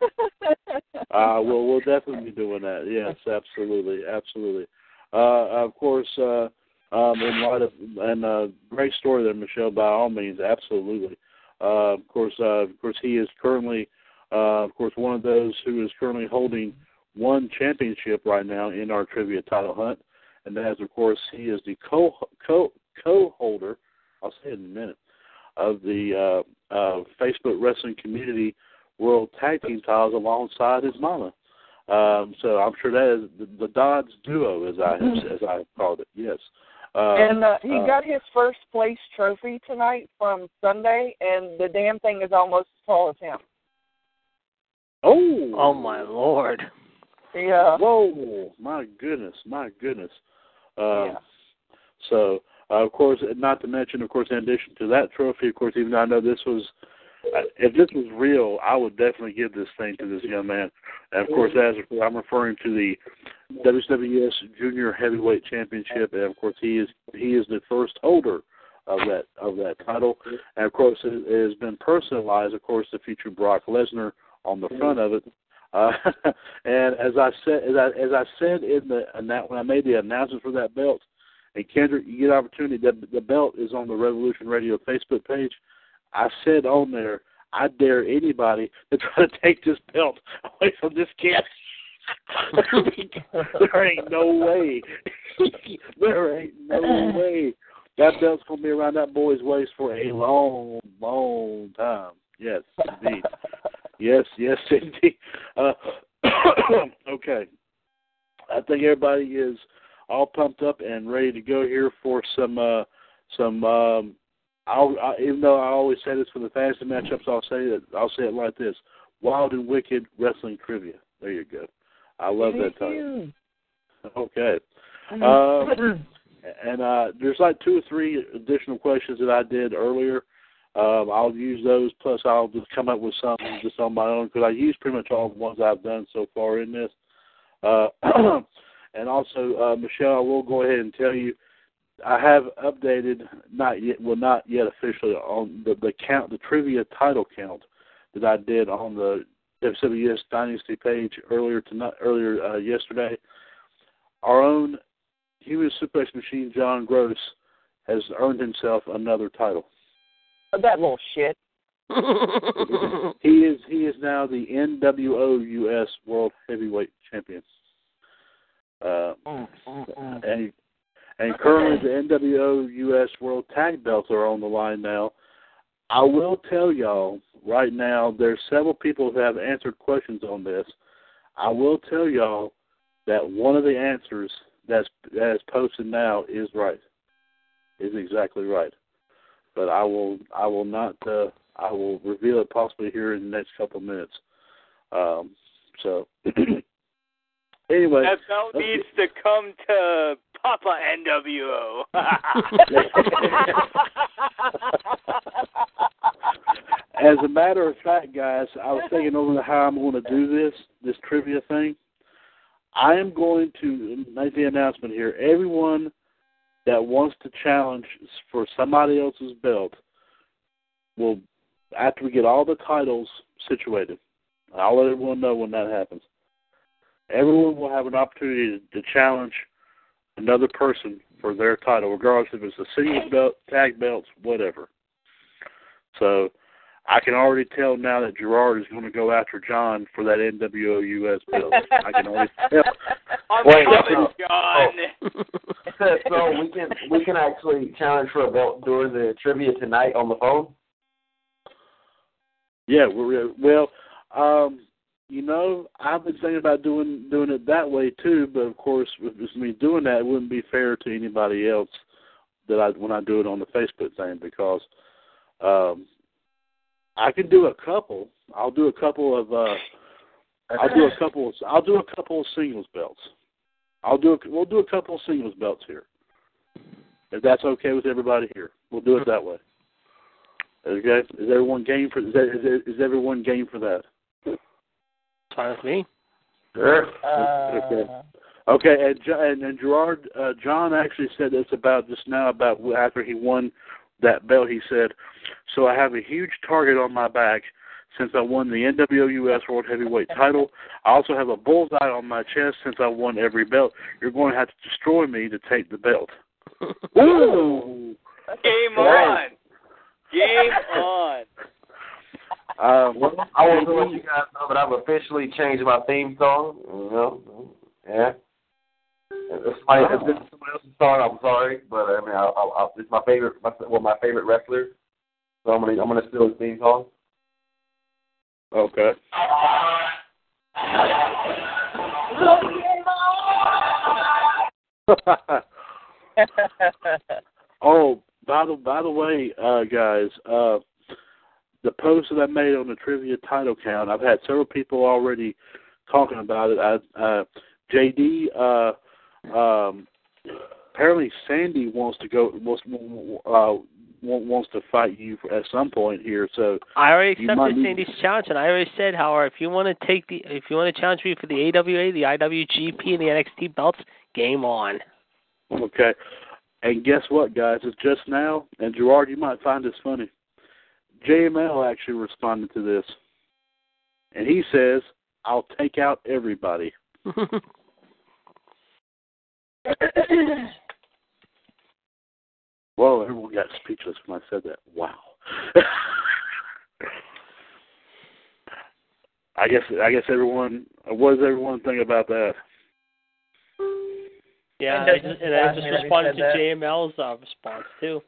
Uh, well, we'll definitely be doing that. Yes, absolutely, absolutely. Uh, of course, uh, um, in light of and uh, great story there, Michelle. By all means, absolutely. Uh, of course, uh, of course, he is currently, uh, of course, one of those who is currently holding one championship right now in our trivia title hunt, and that is, of course, he is the co co co holder. I'll say it in a minute of the uh, uh, Facebook Wrestling Community World Tag Team titles alongside his mama. Um, so I'm sure that is the, the Dodds duo, as I have, as I have called it. Yes. Uh, and uh, he uh, got his first place trophy tonight from Sunday, and the damn thing is almost as tall as him. oh. Oh my lord. Yeah. Whoa! My goodness! My goodness! Um, Yeah. So, uh, of course, not to mention, of course, in addition to that trophy, of course, even though I know this was, uh, if this was real, I would definitely give this thing to this young man. And of course, as I'm referring to the WWS Junior Heavyweight Championship, and of course, he is he is the first holder of that of that title. And of course, it, it has been personalized, of course, to feature Brock Lesnar on the front of it. Uh, *laughs* and as I said, as I as I said in the and that when I made the announcement for that belt, and Kendrick, you get an opportunity. The belt is on the Revolution Radio Facebook page. I said on there, I dare anybody to try to take this belt away from this kid. *laughs* there ain't no way. *laughs* there ain't no way. That belt's gonna be around that boy's waist for a long, long time. Yes, indeed. Yes, yes, *laughs* indeed. Uh, *coughs* okay. I think everybody is all pumped up and ready to go here for some uh some um I'll I, even though I always say this for the fantasy matchups I'll say it I'll say it like this. Wild and wicked wrestling trivia. There you go. I love that title. Okay. Um, *clears throat* and uh, there's like two or three additional questions that I did earlier. Um, I'll use those. Plus, I'll just come up with some just on my own because I use pretty much all the ones I've done so far in this. Uh, *clears throat* and also, uh, Michelle, I will go ahead and tell you, I have updated, not yet, well, not yet officially on the, the count, the trivia title count that I did on the WWS Dynasty page earlier tonight, earlier uh, yesterday. Our own human suplex machine, John Gross, has earned himself another title. that little shit. *laughs* he is he is now the NWO US World Heavyweight Champion. Uh, Mm, mm, mm. and and currently the NWO US World Tag Belts are on the line now. I will tell y'all right now, there's several people who have answered questions on this. I will tell y'all that one of the answers that's that is posted now is right, is exactly right. But I will I will not uh, I will reveal it possibly here in the next couple of minutes. Um, so *clears throat* anyway, That belt needs to come to Papa NWO. *laughs* As a matter of fact, guys, I was thinking over how I'm going to do this this trivia thing. I am going to make the announcement here. Everyone that wants to challenge for somebody else's belt will, after we get all the titles situated, I'll let everyone know when that happens. Everyone will have an opportunity to, to challenge another person for their title, regardless if it's a singles belt, tag belts, whatever. So I can already tell now that Gerard is going to go after John for that NWO US belt. I can already *laughs* tell. I'm Wait, coming, *laughs* so- John. so we can we can actually challenge for a belt during the trivia tonight on the phone. Yeah, we're well. Um, you know, I've been thinking about doing doing it that way too, but of course, with me doing that, it wouldn't be fair to anybody else that I when I do it on the Facebook thing because um, I can do a couple. I'll do a couple of. uh I'll do a couple. Of, I'll do a couple of singles belts. I'll do. A, we'll do a couple of singles belts here. If that's okay with everybody here, we'll do it that way. Okay. Is everyone game for? Is, that, is, is everyone game for that? Fine with me. Sure. Okay. Okay, and Jo- and, and Gerard, uh, John actually said this about just now about after he won that belt. He said, "So I have a huge target on my back since I won the NWO US World Heavyweight title. I also have a bullseye on my chest since I won every belt. You're going to have to destroy me to take the belt." *laughs* Ooh. Game on. Game on. Um, Well, I want to let you guys know that I've officially changed my theme song. You know, yeah. If somebody, if this is someone else's song, I'm sorry, but I mean, I'll, I'll, I'll, it's my favorite, my, well, my favorite wrestler. So I'm gonna, I'm gonna steal his theme song. okay. *laughs* *laughs* oh, by the by the way, uh, guys, uh, the post that I made on the trivia title count, I've had several people already talking about it. I, uh, JD, uh, um, apparently Sandy wants to go wants uh, wants to fight you at some point here. So I already accepted Sandy's challenge, and I already said, Howard, if you want to take the, if you want to challenge me for the AWA, the IWGP, and the NXT belts, game on. Okay. And guess what, guys? It's just now, and Gerard, you might find this funny. JML actually responded to this. And he says, I'll take out everybody. *laughs* Whoa, everyone got speechless when I said that. Wow. *laughs* I guess I guess everyone what does everyone think about that? yeah, And I just, and I just responded to that? JML's uh, response too.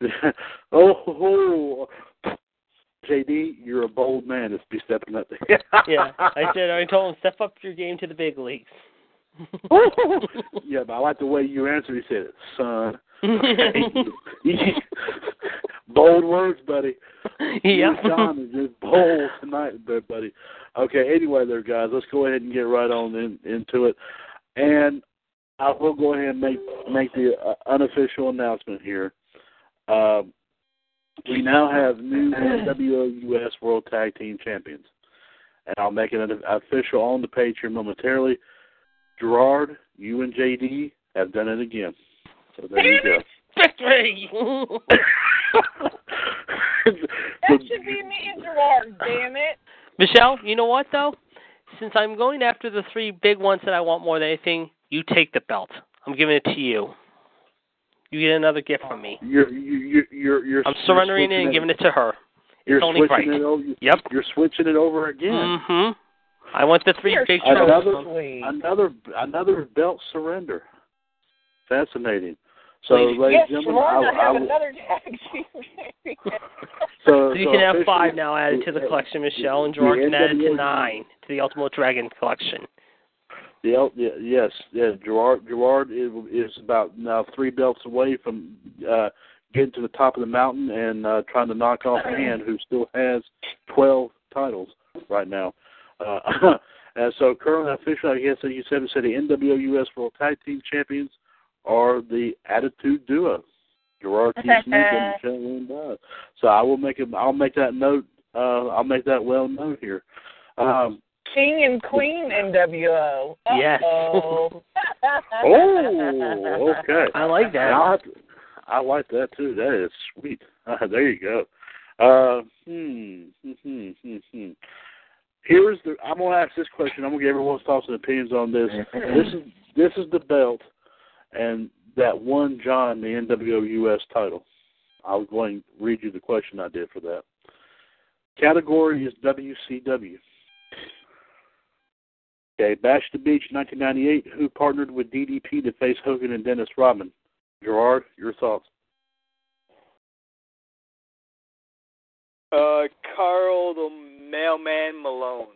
*laughs* oh, JD, you're a bold man to be stepping up there. *laughs* Yeah, I *laughs* said I told him step up your game to the big leagues. yeah, but I like the way you answered. He said, "Son, bold words, buddy. yeah. John is just bold tonight, there, buddy. Okay, anyway, there, guys, let's go ahead and get right on in, into it, and I will go ahead and make make the uh, unofficial announcement here. Um, we now have new WOUS World Tag Team Champions, and I'll make it an official on the page here momentarily. Gerard, you and JD have done it again. So there you go. Victory! That should be me and Gerard, damn it. Michelle, you know what though? Since I'm going after the three big ones that I want more than anything, you take the belt. I'm giving it to you. You get another gift from me. You're you you you're you're. I'm surrendering it and giving it to her. You're Tony switching Price. it over. Yep. You're switching it over again. Mm-hmm. I want the three You're big Another- Another another belt surrender. Fascinating. So, Ladies- ladies yes, and gentlemen, I, Shamar, I I, have will- another tag *laughs* so, So you so can have five now added to the collection, Michelle, and Gerard the can add it to nine to the Ultimate Dragon collection. The El- yeah, yes, yeah. Gerard Gerard is, is about now three belts away from uh, getting to the top of the mountain and uh, trying to knock off Ann, who still has twelve titles right now. Uh, *laughs* and so currently, officially, I guess that you said it said the NWO US World Tag Team Champions are the Attitude Duo, Gerard T. Smith and Lynn Dodd. So I will make it. I'll make that note. Uh, I'll make that well known here. Um, King and Queen NWO. Yes. Uh-oh. *laughs* Oh, okay. I like that. I'll have to, I like that too. That is sweet. *laughs* Uh, there you go. Uh, hmm, hmm, hmm, hmm, hmm. Here's the. I'm gonna ask this question. I'm gonna get everyone's thoughts and opinions on this. This is this is the belt, and that won John the NWO US title. I was going to read you the question I did for that. Category is WCW. Okay, Bash the Beach, 1998. Who partnered with DDP to face Hogan and Dennis Rodman? Gerard, your thoughts? Uh, Karl the Mailman Malone.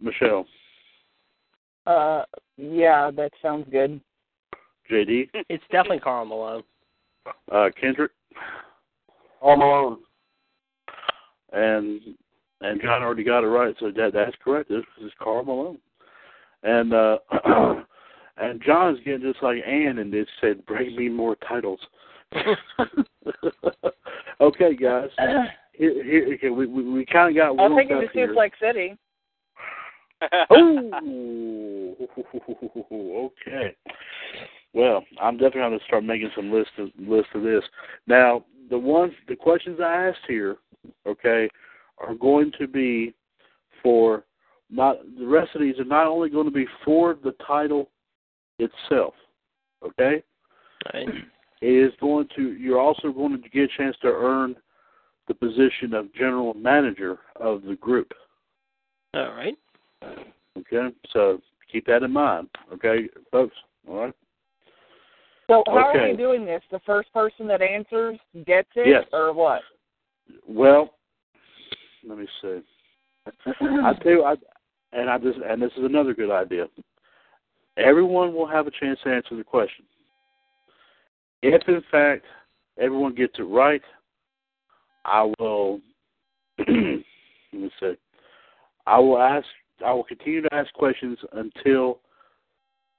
Michelle, Uh, yeah, that sounds good. JD, *laughs* It's definitely Karl Malone. uh, Kendrick, All Malone. and and John already got it right, so that that's correct. This is Karl Malone, and uh, *clears throat* and John's getting just like Ann, and it said, "Bring me more titles." *laughs* okay, guys. *clears throat* Here, here, okay, we we, we kind of got I'll warmed take you to. Suplex City. *laughs* Oh, okay. Well, I'm definitely going to start making some list of list of this. Now, the ones, the questions I asked here, okay, are going to be for not the rest of these are not only going to be for the title itself, okay. Right. It is going to. You're also going to get a chance to earn the position of general manager of the group. All right. Okay, so keep that in mind. Okay, folks. All right. So how are we doing this? The first person that answers gets it, Yes. or what? Well, let me see. *clears throat* I you, I and I just and this is another good idea. Everyone will have a chance to answer the question. If in fact everyone gets it right, I will. *clears throat* let me see. I will ask. I will continue to ask questions until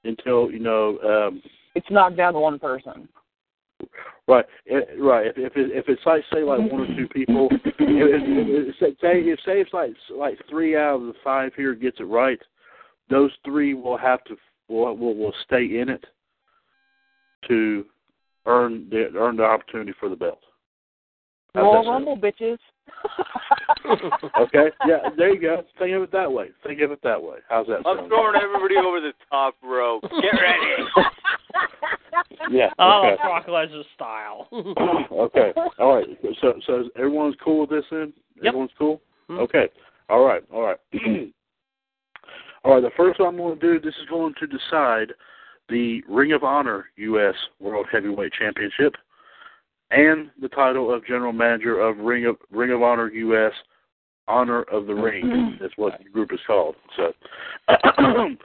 until you know. Um, It's knocked down to one person. Right, it, right. If if, it, if it's like say like one or two people, if, if, if, say if say it's like like three out of the five here gets it right, those three will have to will will, will stay in it to earn the earn the opportunity for the belt. Royal? Rumble, bitches. *laughs* Okay, yeah, there you go. Think of it that way. Think of it that way. How's that I'm sound? throwing everybody over the top rope. Get ready. *laughs* Yeah. Oh, Okay. Brock Lesnar style. *clears throat* okay. All right. So so everyone's cool with this then? Yep. Everyone's cool? Mhm. Okay. All right. All right. *clears throat* all right, the first one I'm going to do this is going to decide the Ring of Honor US World Heavyweight Championship and the title of General Manager of Ring of Ring of Honor US Honor of the Ring. That's what the group is called. So uh, *clears throat*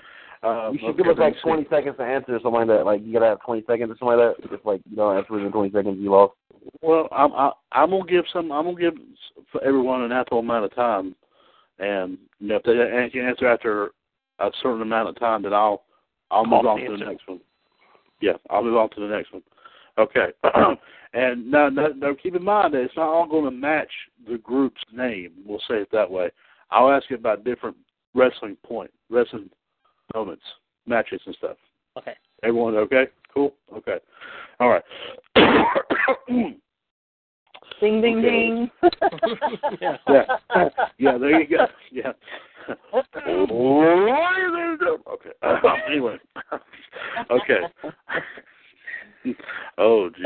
You should give us like 20 seconds to answer, something like that. Like, you gotta have 20 seconds or something like that. Just like, you don't answer within 20 seconds, you lost. Well, I'm I, I'm gonna give some. I'm gonna give everyone an ample amount of time, and you know if they an- can answer after a certain amount of time, then I'll I'll move Call on the to the next one. Yeah, I'll move on to the next one. Okay, *clears throat* and now, now, now keep in mind that it's not all going to match the group's name. We'll say it that way. I'll ask you about different wrestling point, wrestling moments, matches, and stuff. okay. Everyone okay? Cool. Okay. All right. *coughs* Ding, ding, Okay. ding. Yeah. *laughs* *laughs* yeah, yeah. There you go. Yeah. *laughs* okay. anyway. okay. Oh, geez.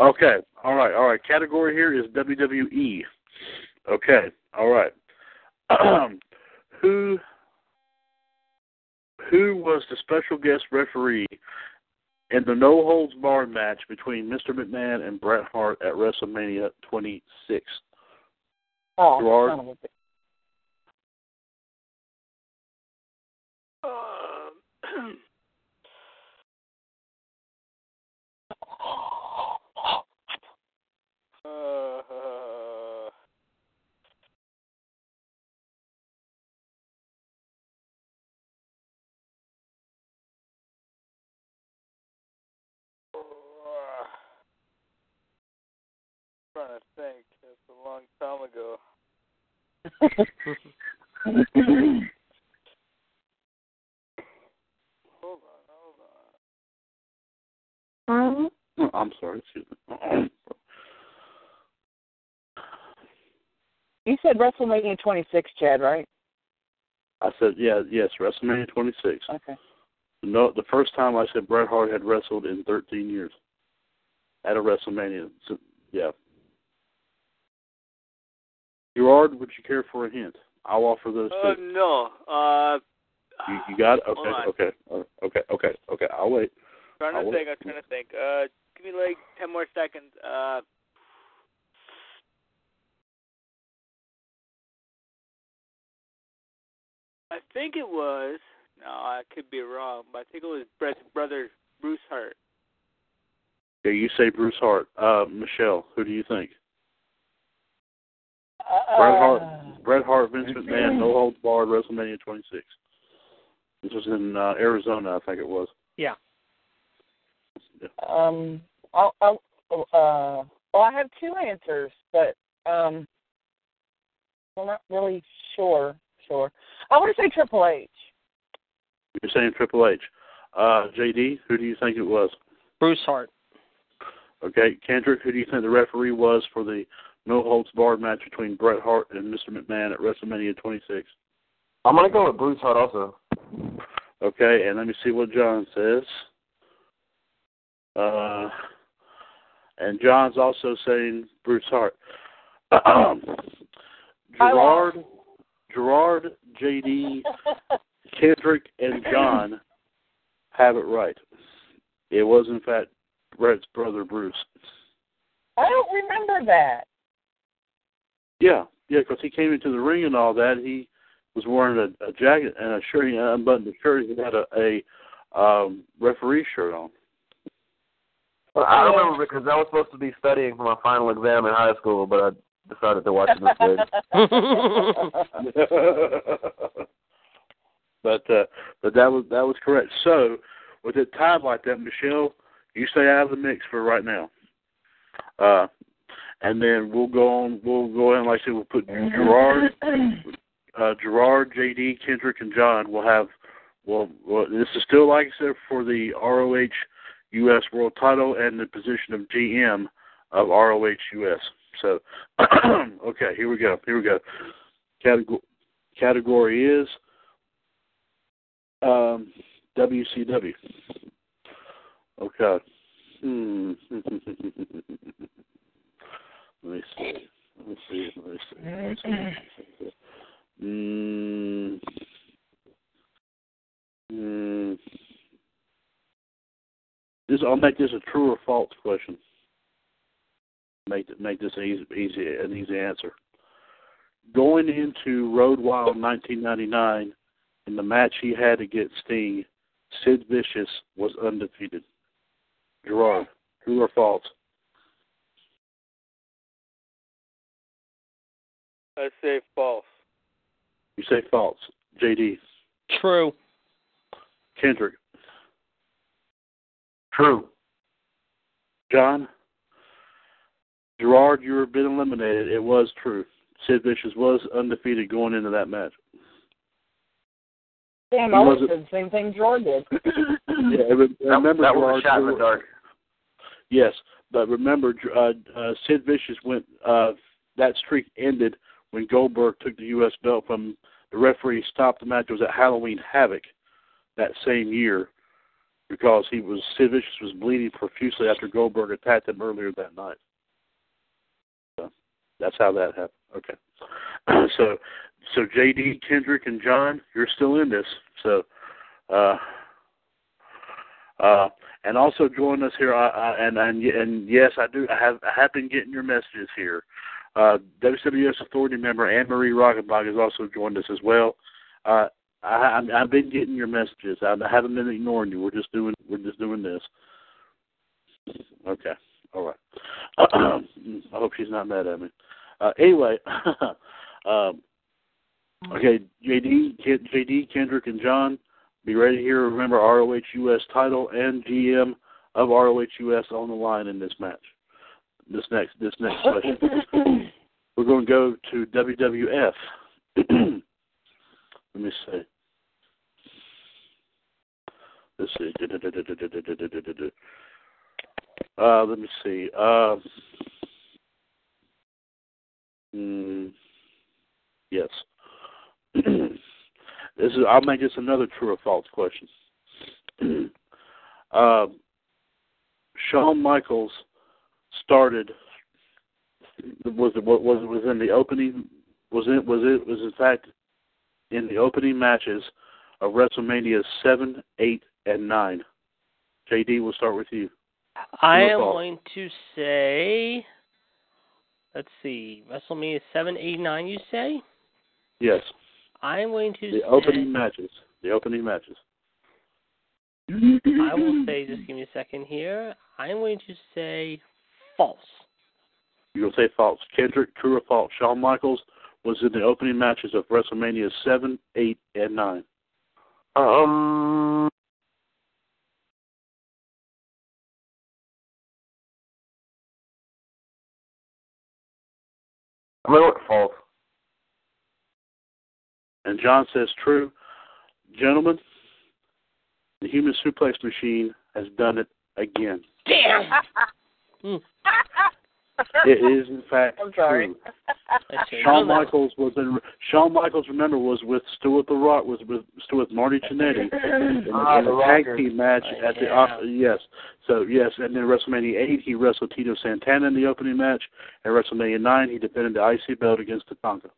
Okay. All right. All right. Category here is WWE. Okay, all right. who who was the special guest referee in the no holds barred match between Mr. McMahon and Bret Hart at WrestleMania 26? Oh, Gerard? son of a bitch. Um, uh, *clears throat* trying to think. It's a long time ago. Hold on, hold on. Oh, I'm sorry, excuse me. you said WrestleMania 26, Chad, right? I said, yeah, yes, WrestleMania 26. Okay. No, the first time I said Bret Hart had wrestled in 13 years at a WrestleMania. So, yeah. Gerard, would you care for a hint? I'll offer those Uh, too. no. Uh, You, you got it? Okay, okay, uh, okay, okay, okay. I'll wait. trying I'll to wait. think. I'm trying to think. Uh, give me like ten more seconds. Uh, I think it was. No, I could be wrong, but I think it was Bret's brother, Bruce Hart. Okay, you say Bruce Hart. Uh, Michelle, who do you think? Bret Hart, Bret Hart, Vince McMahon, no holds barred, WrestleMania 26. This was in uh, Arizona, I think it was. Yeah. Um, I'll, I'll, uh, well, I have two answers, but um, I'm not really sure. Sure, I want to say Triple H. You're saying Triple H. Uh, JD, who do you think it was? Bruce Hart. Okay, Kendrick, who do you think the referee was for the no holds barred match between Bret Hart and Mr. McMahon at WrestleMania 26? I'm gonna go with Bruce Hart also. Okay, and let me see what John says. Uh, and John's also saying Bruce Hart. *clears throat* Gerard, Gerard, JD, *laughs* Kendrick, and John have it right. It was in fact Bret's brother Bruce. I don't remember that. Yeah, yeah, because he came into the ring and all that. He was wearing a, a jacket and a shirt. He unbuttoned the shirt. He had a, a um, referee shirt on. Well, I remember because I was supposed to be studying for my final exam in high school, but I decided to watch it instead. *laughs* *laughs* but uh, but that was that was correct. So with it tied like that, Michelle, you stay out of the mix for right now. Uh, and then we'll go on. We'll go in like I said. We'll put Gerard, *clears throat* uh, Gerard, JD, Kendrick, and John. We'll have. Well, well, this is still like I said for the ROH U.S. World Title and the position of GM of ROH U.S. So, *clears throat* okay, here we go. Here we go. Category category is um, WCW. Okay. Hmm. *laughs* Let me see. Let me see. Let me see. Let me see. Let me see. Mm. Mm. This I'll make this a true or false question. Make make this easy, easy an easy answer. Going into Road Wild 1999, in the match he had against Sting, Sid Vicious was undefeated. Gerard, true or false? I say false. You say false. JD, True. Kendrick, True. John, Gerard, you have been eliminated. It was true. Sid Vicious was undefeated going into that match. Damn, He I would wasn't- have said the same thing George did. *clears throat* Yeah, re- That, remember that was a shot in the dark. Yes, but remember, uh, uh, Sid Vicious went. Uh, that streak ended when Goldberg took the U.S. belt from the referee. Stopped the match. It was at Halloween Havoc that same year because he was Sid Vicious was bleeding profusely after Goldberg attacked him earlier that night. So, That's how that happened. Okay. *clears throat* so so JD, Kendrick, and John, you're still in this. So uh uh and also join us here. I, I, and and and yes, I do. I have I have been getting your messages here. Uh, WWS Authority member Anne Marie Rockenbach has also joined us as well. Uh, I, I've been getting your messages. I, I haven't been ignoring you. We're just doing we're just doing this. Okay, all right. *clears throat* I hope she's not mad at me. Uh, anyway, *laughs* um, okay, JD, JD, Kendrick, and John, be ready here. Remember ROH US title and GM of ROH US on the line in this match. This next this next *laughs* question. We're going to go to WWF. *clears throat* Let me see. Let's see. Uh, let me see. Uh, mm, yes. *clears throat* this is. I'll make this another true or false question. *clears throat* uh, Shawn Michaels started. Was it was it was in the opening? Was it was it was in fact in the opening matches of WrestleMania seven, eight, and nine. JD, we'll start with you. I am going to say, let's see, WrestleMania seven, eight, nine. You say? Yes. I'm going to the say, opening matches. The opening matches. I will say, just give me a second here. I'm going to say false. You're going to say false. Kendrick, true or false? Shawn Michaels was in the opening matches of WrestleMania 7, 8, and 9. Um. I'm going to look false. And John says true. Gentlemen, the human suplex machine has done it again. Damn. *laughs* *laughs* *laughs* It is in fact I'm sorry. *laughs* true. Shawn. Michaels was in. Shawn Michaels, remember, was with Stuart the Rock, was with with Marty *laughs* Jannetty in, the- Ah, in the the tag team match Oh, at the uh, yes. So yes, and then WrestleMania eight, he wrestled Tito Santana in the opening match. At WrestleMania nine, he defended the IC belt against Tatanka.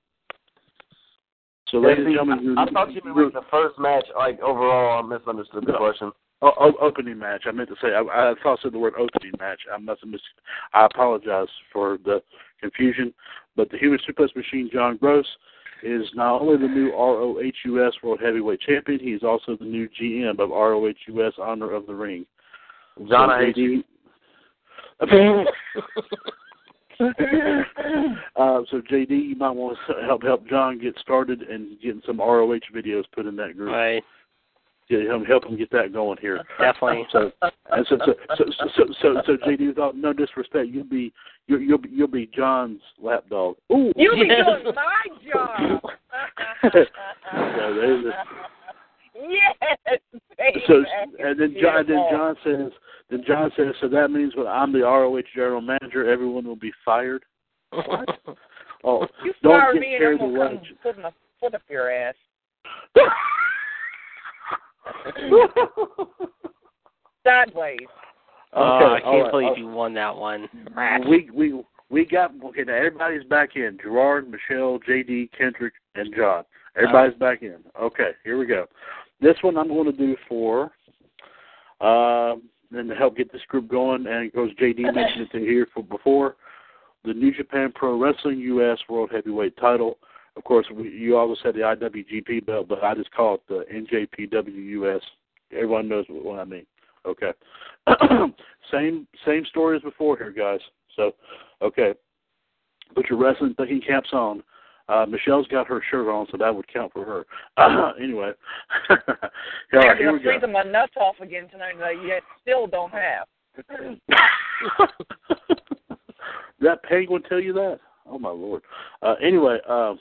So, ladies and See, gentlemen, you, I thought you meant like the first match, like overall. I misunderstood the No. question. O- opening match. I meant to say. I, I thought I said the word opening match. I must have missed. I apologize for the confusion. But the Human Suplex Machine, John Gross, is not only the new ROHUS World Heavyweight Champion, he's also the new GM of ROHUS Honor of the Ring. John, So I hate you. JD *laughs* uh, so JD, you might want to help help John get started and getting some ROH videos put in that group. Right. Yeah, help, help him get that going here. *laughs* Definitely. So, and so, so, so, so, so, so, so JD, without no disrespect, you'll be you'll you'll be, you'll be John's lapdog. Ooh, You be Yes. doing my job. *laughs* So there's a- yes, baby. so and then John, then John says, then John says, so that means when I'm the ROH general manager, everyone will be fired. Oh, You don't fire get me and carried I'm gonna away. put my foot up your ass. *laughs* *laughs* Sideways. oh, I can't right, believe all you won that one. Rat. We we we got okay. Now everybody's back in. Gerard, Michelle, JD, Kendrick, and John. Everybody's back in. Okay, here we go. This one I'm going to do for, um, and to help get this group going. And of course, JD mentioned it here for before the New Japan Pro Wrestling U.S. World Heavyweight Title. Of course, we, you always said the IWGP belt, but I just call it the NJPW US. Everyone knows what, what I mean. Okay. *clears throat* same same story as before here, guys. So, okay. Put your wrestling thinking caps on. Uh, Michelle's got her shirt on, so that would count for her. Uh, *clears throat* anyway, *laughs* all right, I'm here we go. freezing my nuts off again tonight that I yet still don't have. *laughs* that penguin tell you that? Oh my lord. Uh, anyway, um,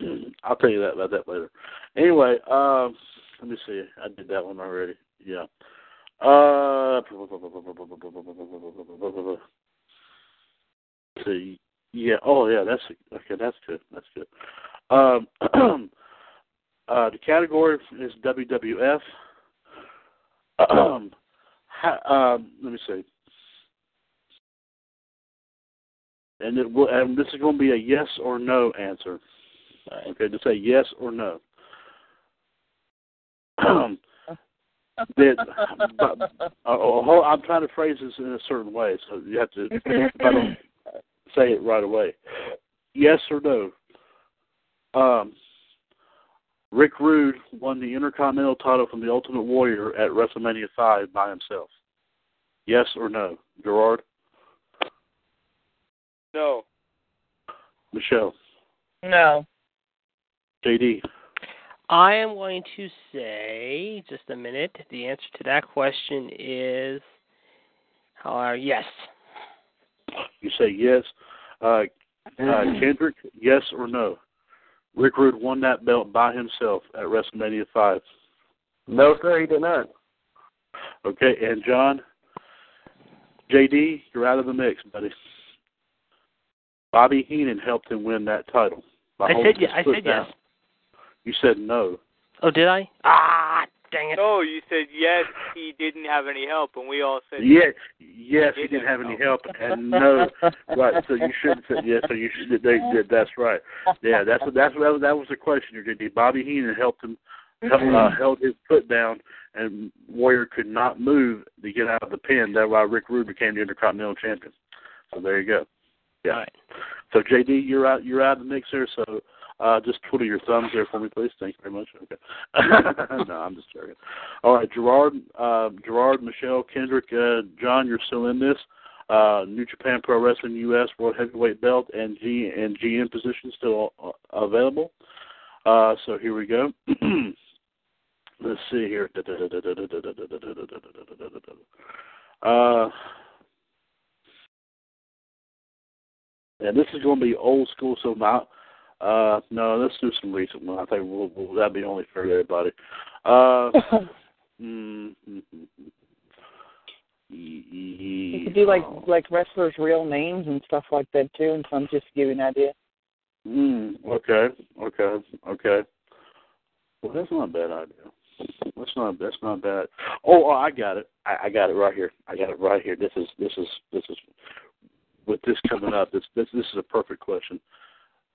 *clears throat* I'll tell you that about that later. Anyway, um, let me see. I did that one already. Yeah. Uh, see. Yeah. Oh, yeah. That's okay. That's good. That's good. Um, *clears throat* uh, the category is WWF. Um, ha, um, let me see. And it will, and this is going to be a yes or no answer. Right. Okay, just say yes or no. Um, that, but, uh, I'm trying to phrase this in a certain way, so you have to. If I don't *laughs* say it right away. Yes or no? Um, Rick Rude won the Intercontinental title from the Ultimate Warrior at WrestleMania 5 by himself. Yes or no? Gerard? No. Michelle? No. JD? I am going to say, just a minute, the answer to that question is uh, yes. You say yes. Uh, uh, Kendrick, yes or no? Rick Rude won that belt by himself at WrestleMania 5. No, sir, he did not. Okay, and John? JD, you're out of the mix, buddy. Bobby Heenan helped him win that title. by I holding said yes. his I foot said down. yes. You said no. Oh, did I? Ah, dang it. No, you said yes, he didn't have any help, and we all said yes. yes, he Didn't didn't have any help. help, and no, right. So you shouldn't say yes. So you should. They, they, that's right. Yeah, that's what that's what that was, that was the question. You did. Bobby Heenan helped him, helped, uh, held his foot down, and Warrior could not move to get out of the pin. That's why Rick Rude became the Intercontinental Champion. So there you go. Yeah. All right. So JD, you're out. You're out of the mix there. So uh, just twiddle your thumbs there for me, please. Thank you very much. Okay. no, I'm just joking. All right, Gerard, uh, Gerard, Michelle, Kendrick, uh, John, you're still in this. Uh, New Japan Pro Wrestling U.S. World Heavyweight Belt and G and GM position still uh, available. Uh, so here we go. Let's see here. Uh, and this is going to be old school, so now, uh, no, let's do some recent one. I think we'll, we'll, that'd be only fair to everybody. Uh, mm, mm, mm, You could do like like wrestlers' real names and stuff like that too, and some just to give you an idea. Mm, okay, okay, okay. Well, that's not a bad idea. That's not that's not bad. Oh, oh I got it. I, I got it right here. I got it right here. This is this is this is with this coming up. This this this is a perfect question.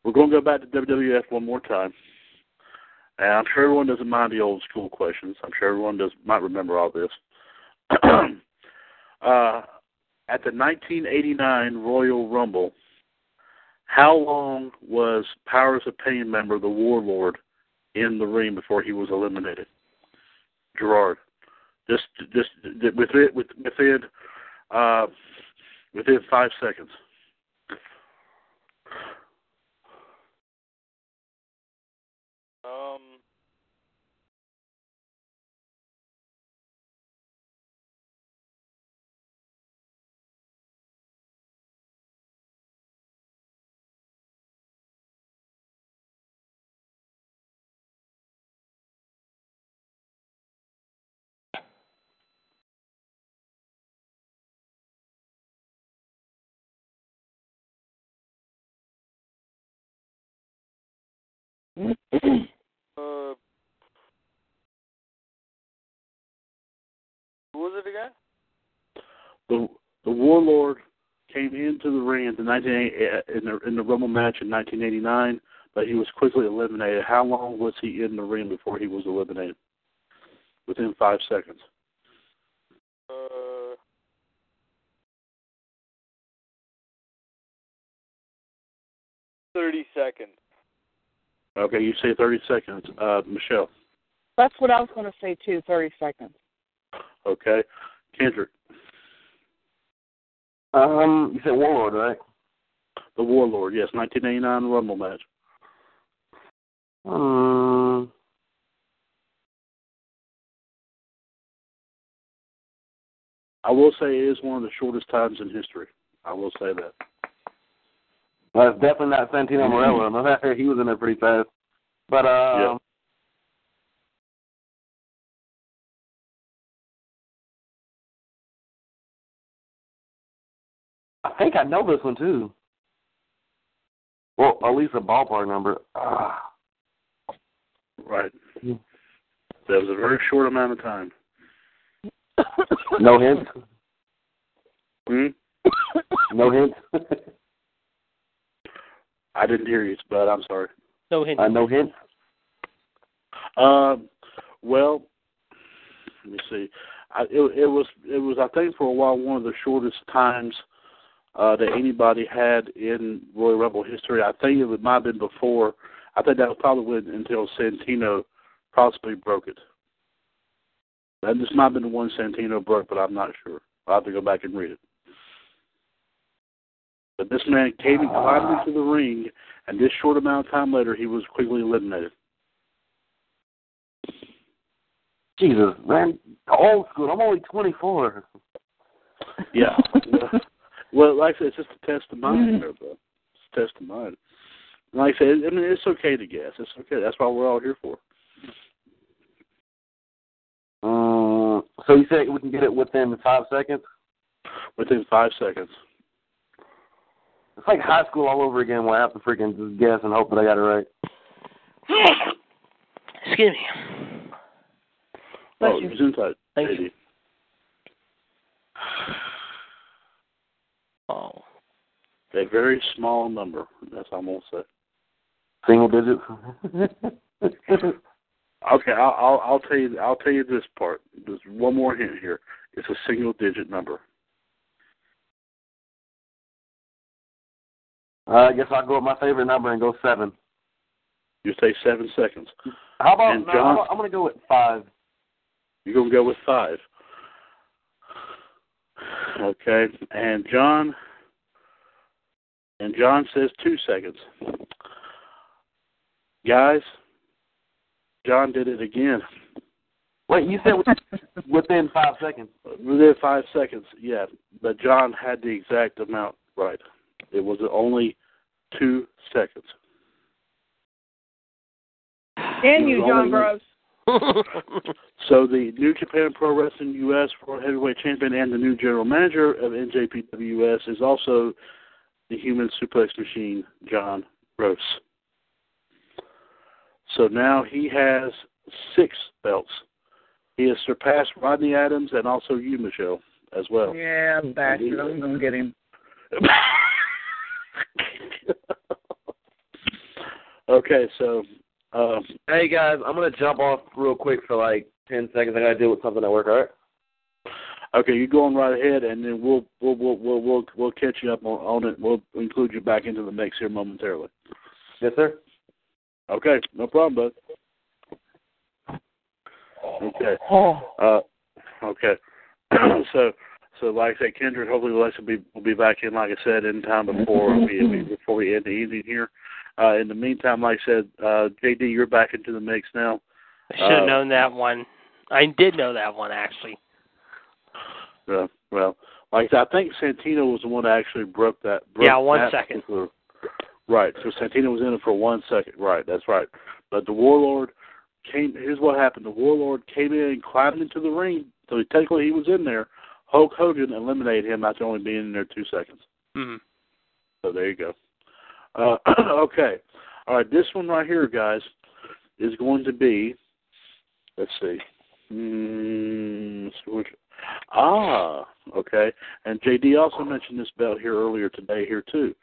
We're going to go back to WWF one more time, and I'm sure everyone doesn't mind the old school questions. I'm sure everyone does might remember all this. *clears throat* uh, at the 1989 Royal Rumble, how long was Powers of Pain member the Warlord in the ring before he was eliminated? Gerard, just just within within uh, within five seconds. Uh, who was it again? The the Warlord came into the ring in the 1980 in the in the Rumble match in 1989, but he was quickly eliminated. How long was he in the ring before he was eliminated? Within five seconds. Uh, thirty seconds. Okay, you say 30 seconds. Uh, Michelle. That's what I was going to say too. Thirty seconds. Okay. Kendrick. Um, you said Warlord, right? The Warlord, yes, 1989 Rumble match. Um, I will say it is one of the shortest times in history. I will say that. Well, it's definitely not Santino Marella. No, he was in there pretty fast. But uh, Yeah. I think I know this one too. Well, at least a ballpark number. Ah. Right. That was a very short amount of time. no hint. Hmm? No hints. *laughs* I didn't hear you, but I'm sorry. No hint. Uh, no hint. Um, well, let me see. I, it, it was it was I think for a while one of the shortest times uh, that anybody had in Royal Rumble history. I think it might have been before. I think that was probably when, until Santino possibly broke it. That this might have been the one Santino broke, but I'm not sure. I'll have to go back and read it. But this man came and climbed into the ring, and this short amount of time later, he was quickly eliminated. Jesus, man, old school. I'm only 24. Yeah. *laughs* well, like I said, it's just a test of mind, there, bro. It's a test of mind. Like I said, I mean, it's okay to guess. It's okay. That's what we're all here for. Um, so you said we can get it within five seconds? Within five seconds. It's like high school all over again when I have to freaking just guess and hope that I got it right. *sighs* Excuse me. Bless oh, you. it's inside. Thank Maybe. you. *sighs* Oh. A very small number. That's all I'm gonna say. Single digit. *laughs* Okay, I'll, I'll I'll tell you I'll tell you this part. There's one more hint here. It's a single digit number. Uh, I guess I'll go with my favorite number and go seven. You say seven seconds. How about, And no, John? how about I'm gonna go with five. You're gonna go with five. Okay, and John. And John says two seconds. Guys, John did it again. Wait, you said *laughs* within five seconds. Within five seconds, yeah. But John had the exact amount right. It was only two seconds. And you, John Gross. *laughs* So the New Japan Pro Wrestling U.S. World Heavyweight Champion and the new General Manager of NJPWS is also the Human Suplex Machine, John Gross. So now he has six belts. He has surpassed Rodney Adams and also you, Michelle, as well. Yeah, bastard. I'm gonna get him. *laughs* *laughs* okay, so um, Hey guys, I'm gonna jump off real quick for like ten seconds. I gotta deal with something at work. All right. Okay, you're going right ahead, and then we'll we'll we'll we'll we'll, we'll catch you up on, on it. We'll include you back into the mix here momentarily. Yes, sir. Okay, no problem, bud. Okay. Oh. Uh, okay. *clears throat* so so like I said, Kendrick, hopefully Alexa will be will be back in, like I said, in time before we before we end the evening here. Uh, in the meantime, like I said, uh, JD, you're back into the mix now. I should have Uh, known that one. I did know that one actually. Uh, well, like I said, I think Santino was the one that actually broke that. Broke Yeah, one second. Right. So Santino was in it for one second. Right. That's right. But the Warlord came. Here's what happened. The Warlord came in and climbed into the ring. So technically he was in there. Hulk Hogan eliminated him after only being in there two seconds. hmm So there you go. Uh, *clears throat* okay. All right. This one right here, guys, is going to be. Let's see. Mm, ah, okay. And JD also mentioned this belt here earlier today here too.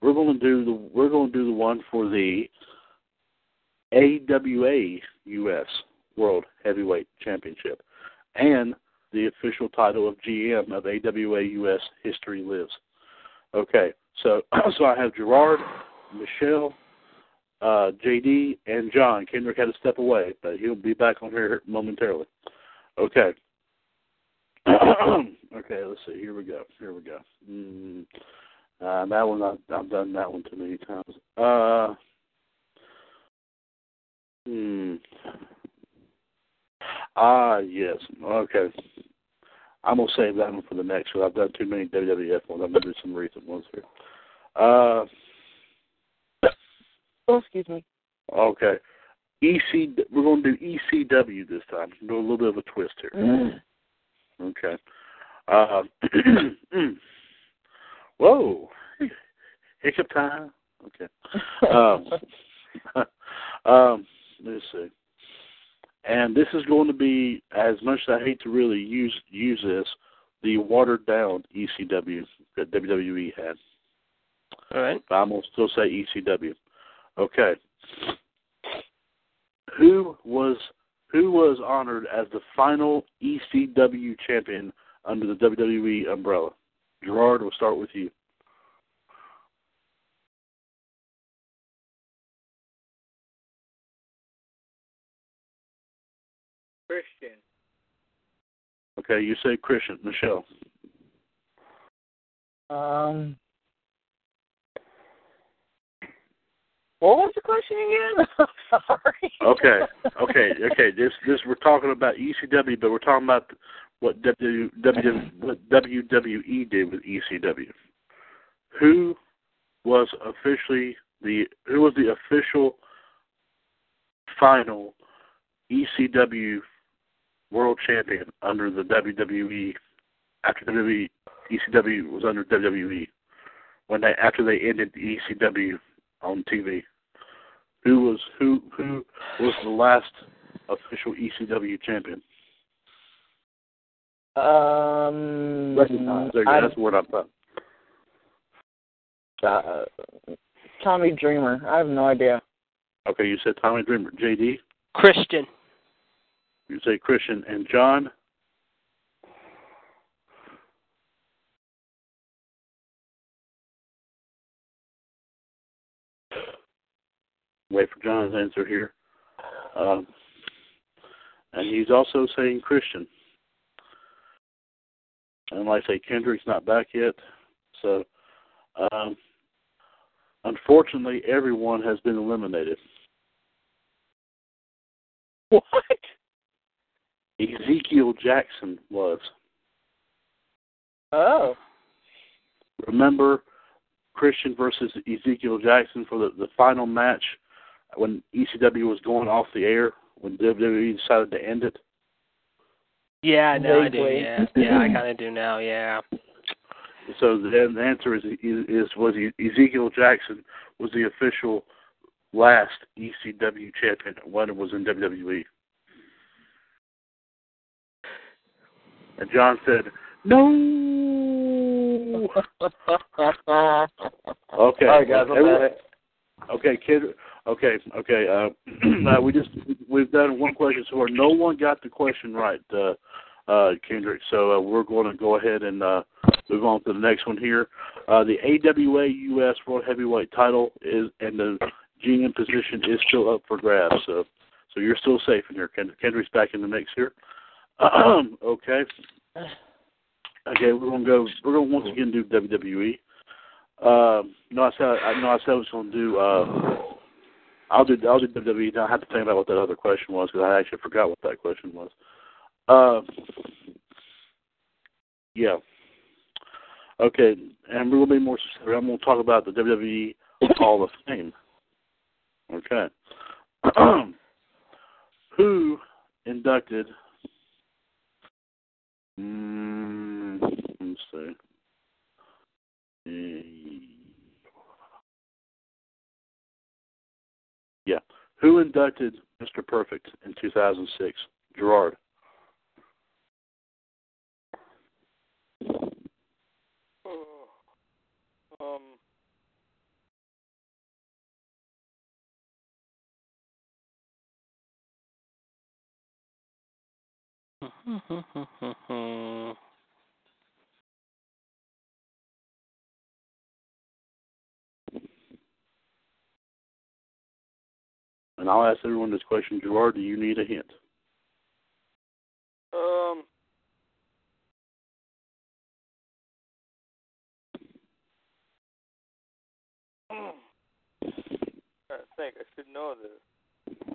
We're going to do the we're going to do the one for the AWA US World Heavyweight Championship and the official title of GM of AWA US History Lives. Okay, so *clears throat* so I have Gerard, Michelle, uh, JD, and John. Kendrick had to step away, but he'll be back on here momentarily. Okay. *clears throat* okay, let's see. Here we go. Here we go. Mm, uh, that one, I've, I've done that one too many times. Uh, hmm. Ah, yes. Okay. I'm gonna save that one for the next one. I've done too many WWF ones. I'm gonna do some recent ones here. Uh, Oh, excuse me. okay. EC. We're gonna do ECW this time. Do a little bit of a twist here. Okay. Uh, *clears throat* whoa. Hiccup time. Okay. Um, *laughs* um, let's see. And this is going to be, as much as I hate to really use use this, the watered down ECW that WWE had. All right. but I'm gonna still say ECW. Okay. Who was who was honored as the final ECW champion under the WWE umbrella? Gerard, we'll start with you. Christian. Okay, you say Christian. Michelle. Um, what was the question again? *laughs* Sorry. Okay, *laughs* okay, okay. This this we're talking about ECW, but we're talking about what W, w, what WWE did with ECW. Who was officially the who was the official final ECW world champion under the WWE after WWE ECW was under WWE when they after they ended the ECW on TV. Who was who who was the last official ECW champion? Um, Recognize. There you go. That's the word I'm talking. uh, Tommy Dreamer. I have no idea. Okay, you said Tommy Dreamer. JD, Christian. You say Christian, and John. Wait for John's answer here. Um, and he's also saying Christian. And like I say, Kendrick's not back yet. So, um, unfortunately, everyone has been eliminated. What? Ezekiel Jackson was. Oh. Remember Christian versus Ezekiel Jackson for the, the final match when ECW was going off the air when WWE decided to end it? Yeah, no, I do. Yeah, yeah, I kind of do now. Yeah. So the, the answer is, is is was Ezekiel Jackson was the official last ECW champion when it was in WWE. And John said, "No." *laughs* Okay. All right, guys, I'm Everyone-. Okay, kid. Okay, okay. Uh, *clears throat* uh, we just we've done one question so far. No one got the question right, uh, uh, Kendrick. So uh, we're going to go ahead and uh, move on to the next one here. Uh, the AWA US World Heavyweight Title is and the GM position is still up for grabs. So, so you're still safe in here. Kend- Kendrick's back in the mix here. *clears throat* okay. Okay, we're gonna go. We're gonna once again do WWE. Um, no, I said I know I said I was to do. Uh, I'll do. I'll do WWE. Now I have to think about what that other question was because I actually forgot what that question was. Uh, yeah. Okay, and we're to be more specific. I'm to talk about the WWE Hall of Fame. Okay. *clears throat* Who inducted? Mm, let's see. Yeah. Who inducted Mr. Perfect in 2006? Gerard. Um. *laughs* And I'll ask everyone this question. Gerard, do you need a hint? Um. I think I should know this.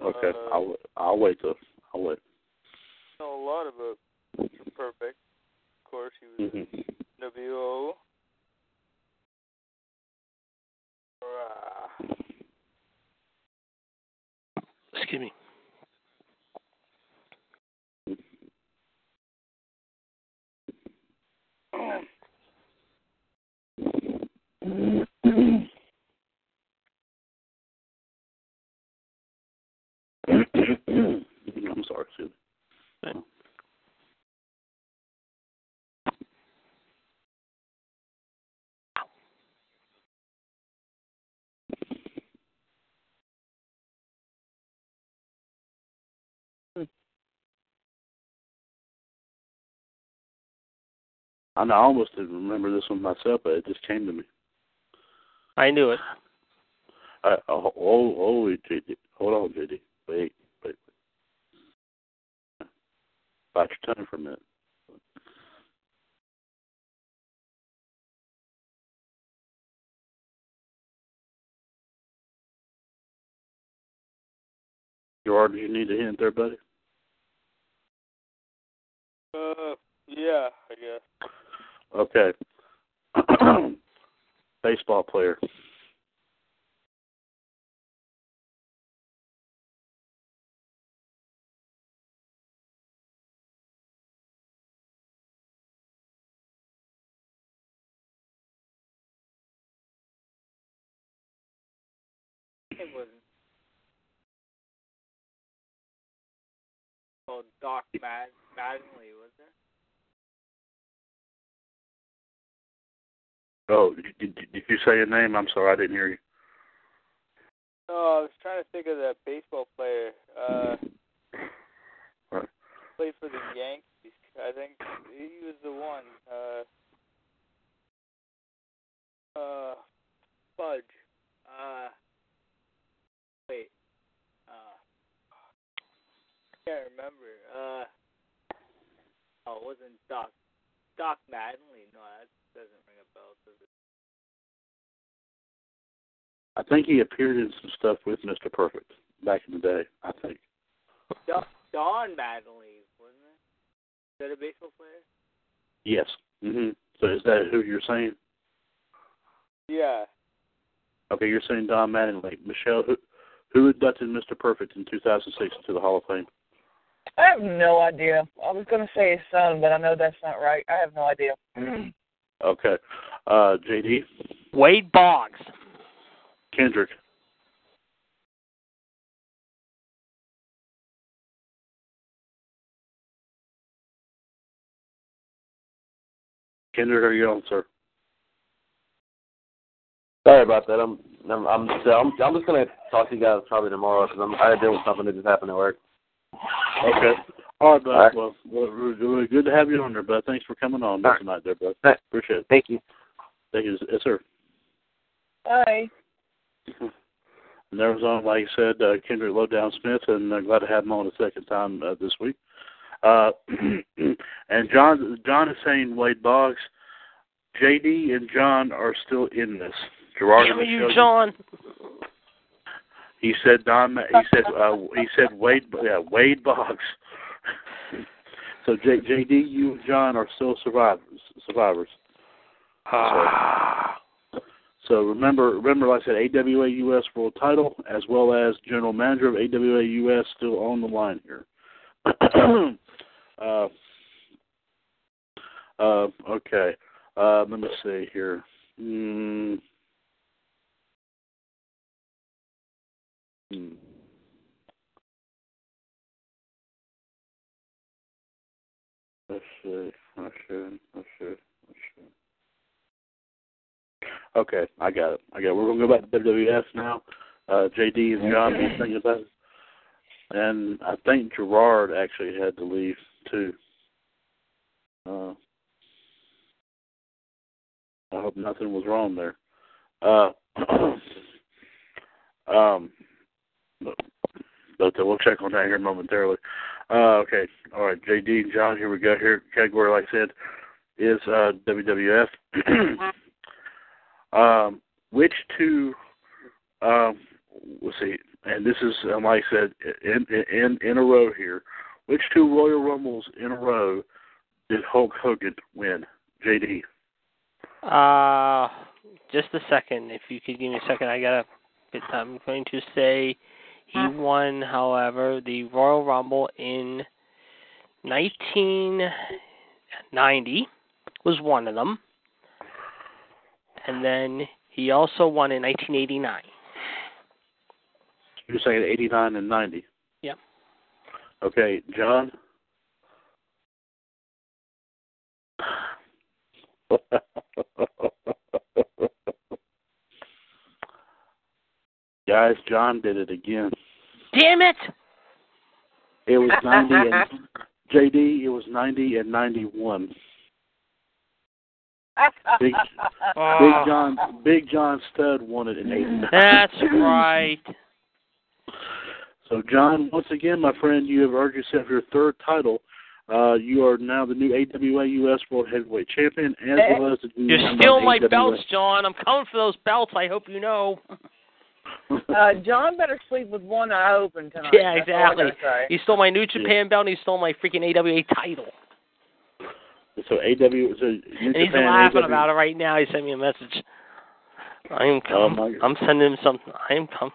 Okay, Uh, I'll I'll wait till I'll wait. know a lot about Mr. Perfect. Of course, he was hmm WO. Rah. Excuse me. Um. *clears throat* I'm sorry, excuse me. I know I almost didn't remember this one myself, but it just came to me. I knew it. Uh, oh, oh, oh, JD. Hold on, JD. Wait, wait. Bite your tongue for a minute. Gerard, do you need a hint there, buddy? Uh, yeah, I guess. Okay. *clears throat* Baseball player. It wasn't. called Doc Mad Maddenly, was there? Oh, did, you say a name? I'm sorry, I didn't hear you. Oh, I was trying to think of that baseball player. Uh, Right. played for the Yankees. I think he was the one. Uh, uh, Fudge. Uh, wait. Uh, can't remember. Uh, oh, it wasn't Doc. Doc Maddenly. No, that doesn't ring I think he appeared in some stuff with Mr. Perfect back in the day. I think. Don, Don Maddenly, wasn't it? Is that a baseball player? Yes. hmm So is that who you're saying? yeah. Okay, you're saying Don Mattingly. Michelle, who who inducted Mr. Perfect in 2006 into the Hall of Fame? I have no idea. I was going to say his son, but I know that's not right. I have no idea. *clears throat* Okay. Uh, JD Wade Boggs. Kendrick. Kendrick, are you on, sir? Sorry about that. I'm I'm I'm I'm, I'm just gonna talk to you guys probably tomorrow because I'm I had to deal with something that just happened at work. Okay. All right, bud. All right. Well, well, really- really good to have you on there, bud. Thanks for coming on All right. tonight, there, bud. Thank- Appreciate it. Thank you. Thank you, yes, sir. Bye. *laughs* And there was on, like I said, uh, Kendrick Lowdown Smith, and uh, glad to have him on a second time uh, this week. Uh, *clears throat* and John, John is saying Wade Boggs. JD and John are still in this. Gerard Damn you, John. He said Don. He said uh, he said Wade. Yeah, Wade Boggs. So J, JD, you and John are still survivors. Survivors. Ah. So remember, remember, like I said, AWA US World Title as well as General Manager of AWA US still on the line here. *clears throat* uh, uh, okay. Uh, let me see here. Mm. Hmm. Okay, I got it. I got it. We're gonna go back to WWF now. Uh, JD and John been thinking about it, and I think Gerard actually had to leave too. Uh, I hope nothing was wrong there. Uh, *clears throat* um, but but we'll check on that here momentarily. Uh, okay, all right, JD and John, here we go. Here, category, like I said, is uh, WWF. *clears throat* um, which two? Um, let's see, and this is um, like I said, in in in a row here. Which two Royal Rumbles in a row did Hulk Hogan win? JD. Uh, just a second. If you could give me a second, I gotta. I'm going to say he won, however, the Royal Rumble in 1990 was one of them, and then he also won in 1989. You're saying 89 and 90. Yep. Okay, John. *laughs* Guys, John did it again. Damn it! It was *laughs* 90 and JD. It was 90 and 91. Big, Oh, Big *laughs* John, Big John Studd won it in '89. That's right. So, John, once again, my friend, you have earned yourself your third title. Uh, you are now the new AWA US World Heavyweight Champion, as well as the new You're stealing my AWA. belts, John. I'm coming for those belts. I hope you know. *laughs* uh, John better sleep with one eye open tonight. Yeah, That's all I exactly. He stole my New Japan belt. and He stole my freaking AWA title. So AW, so New And he's Japan, laughing AW, about it right now. He sent me a message. I am Oh, I'm sending him something. I am com-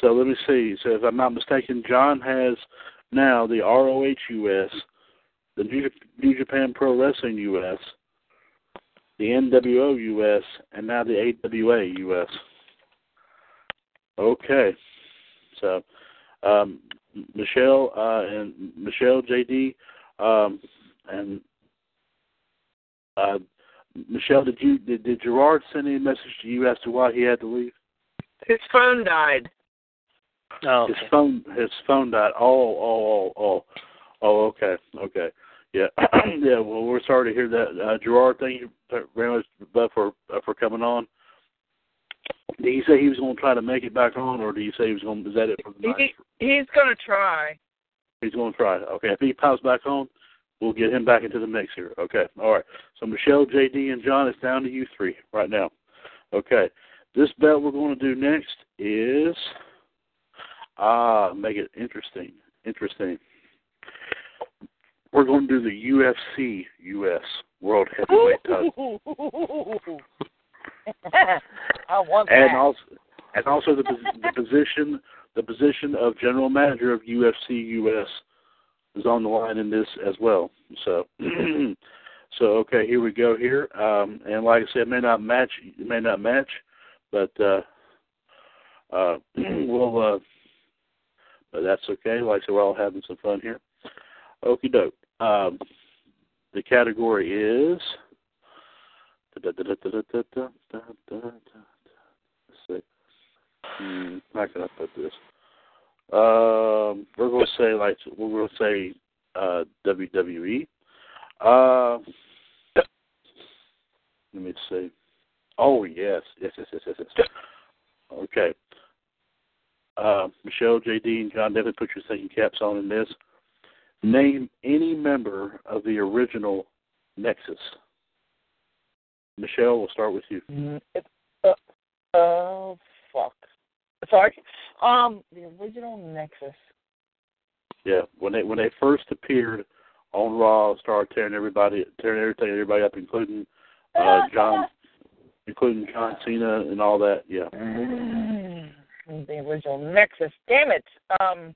So let me see. So if I'm not mistaken, John has now the ROH US, the New, New Japan Pro Wrestling US, the NWO US, and now the AWA US. Okay. So um, Michelle uh, and Michelle JD um, and uh, Michelle, did you did, did Gerard send any message to you as to why he had to leave? His phone died. Oh, His okay. phone his phone died. Oh, oh, oh, oh, oh. Okay, okay, yeah, *clears throat* yeah. Well, we're sorry to hear that, uh, Gerard. Thank you very much Bud, for uh, for coming on. Did he say he was going to try to make it back on, or did he say he was going? Is that it for the night? He, he's gonna try. He's going to try. Okay, if he pops back on, we'll get him back into the mix here. Okay, all right. So Michelle, JD, and John, it's down to you three right now. Okay, this belt we're going to do next is ah, make it interesting. Interesting. We're going to do the UFC US World Heavyweight title, *laughs* *laughs* I want and that. also and also the the position the position of general manager of UFC US is on the line in this as well. So, *clears throat* so okay, here we go here. Um, and like I said, it may not match, it may not match, but uh, uh, *clears throat* we'll. Uh, but that's okay. Like I said, we're all having some fun here. Okie doke. Um, the category is. See. Hmm, how can I put this? Um, we're going to say like we're to say uh, WWE. Uh, let me see. Oh yes, yes, yes, yes, yes. yes. Okay. Uh, Michelle, JD, and John, definitely put your thinking caps on in this. Name any member of the original Nexus. Michelle, we'll start with you. Mm, it- uh, oh fuck. Sorry. Um, the original Nexus. Yeah, when they when they first appeared on Raw, started tearing everybody, tearing everything, everybody up, including uh, John, including John Cena and all that. Yeah. Mm, the original Nexus. Damn it. Um.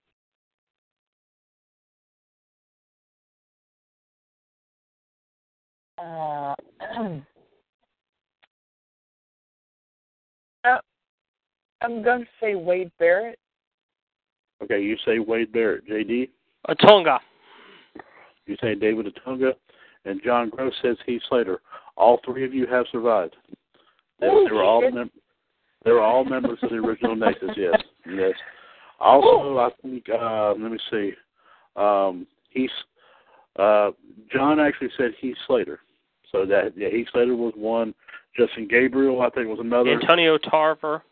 Uh, *clears throat* I'm going to say Wade Barrett. Okay, you say Wade Barrett, JD. Otunga. You say David Otunga. and John Gross says Heath Slater. All three of you have survived. They, Ooh, they were all shit. mem- they were all members of the original Nexus. Yes, yes. Also, I think uh, let me see. Um, Heath uh, John actually said Heath Slater. So that yeah, Heath Slater was one. Justin Gabriel, I think, was another. Antonio Tarver.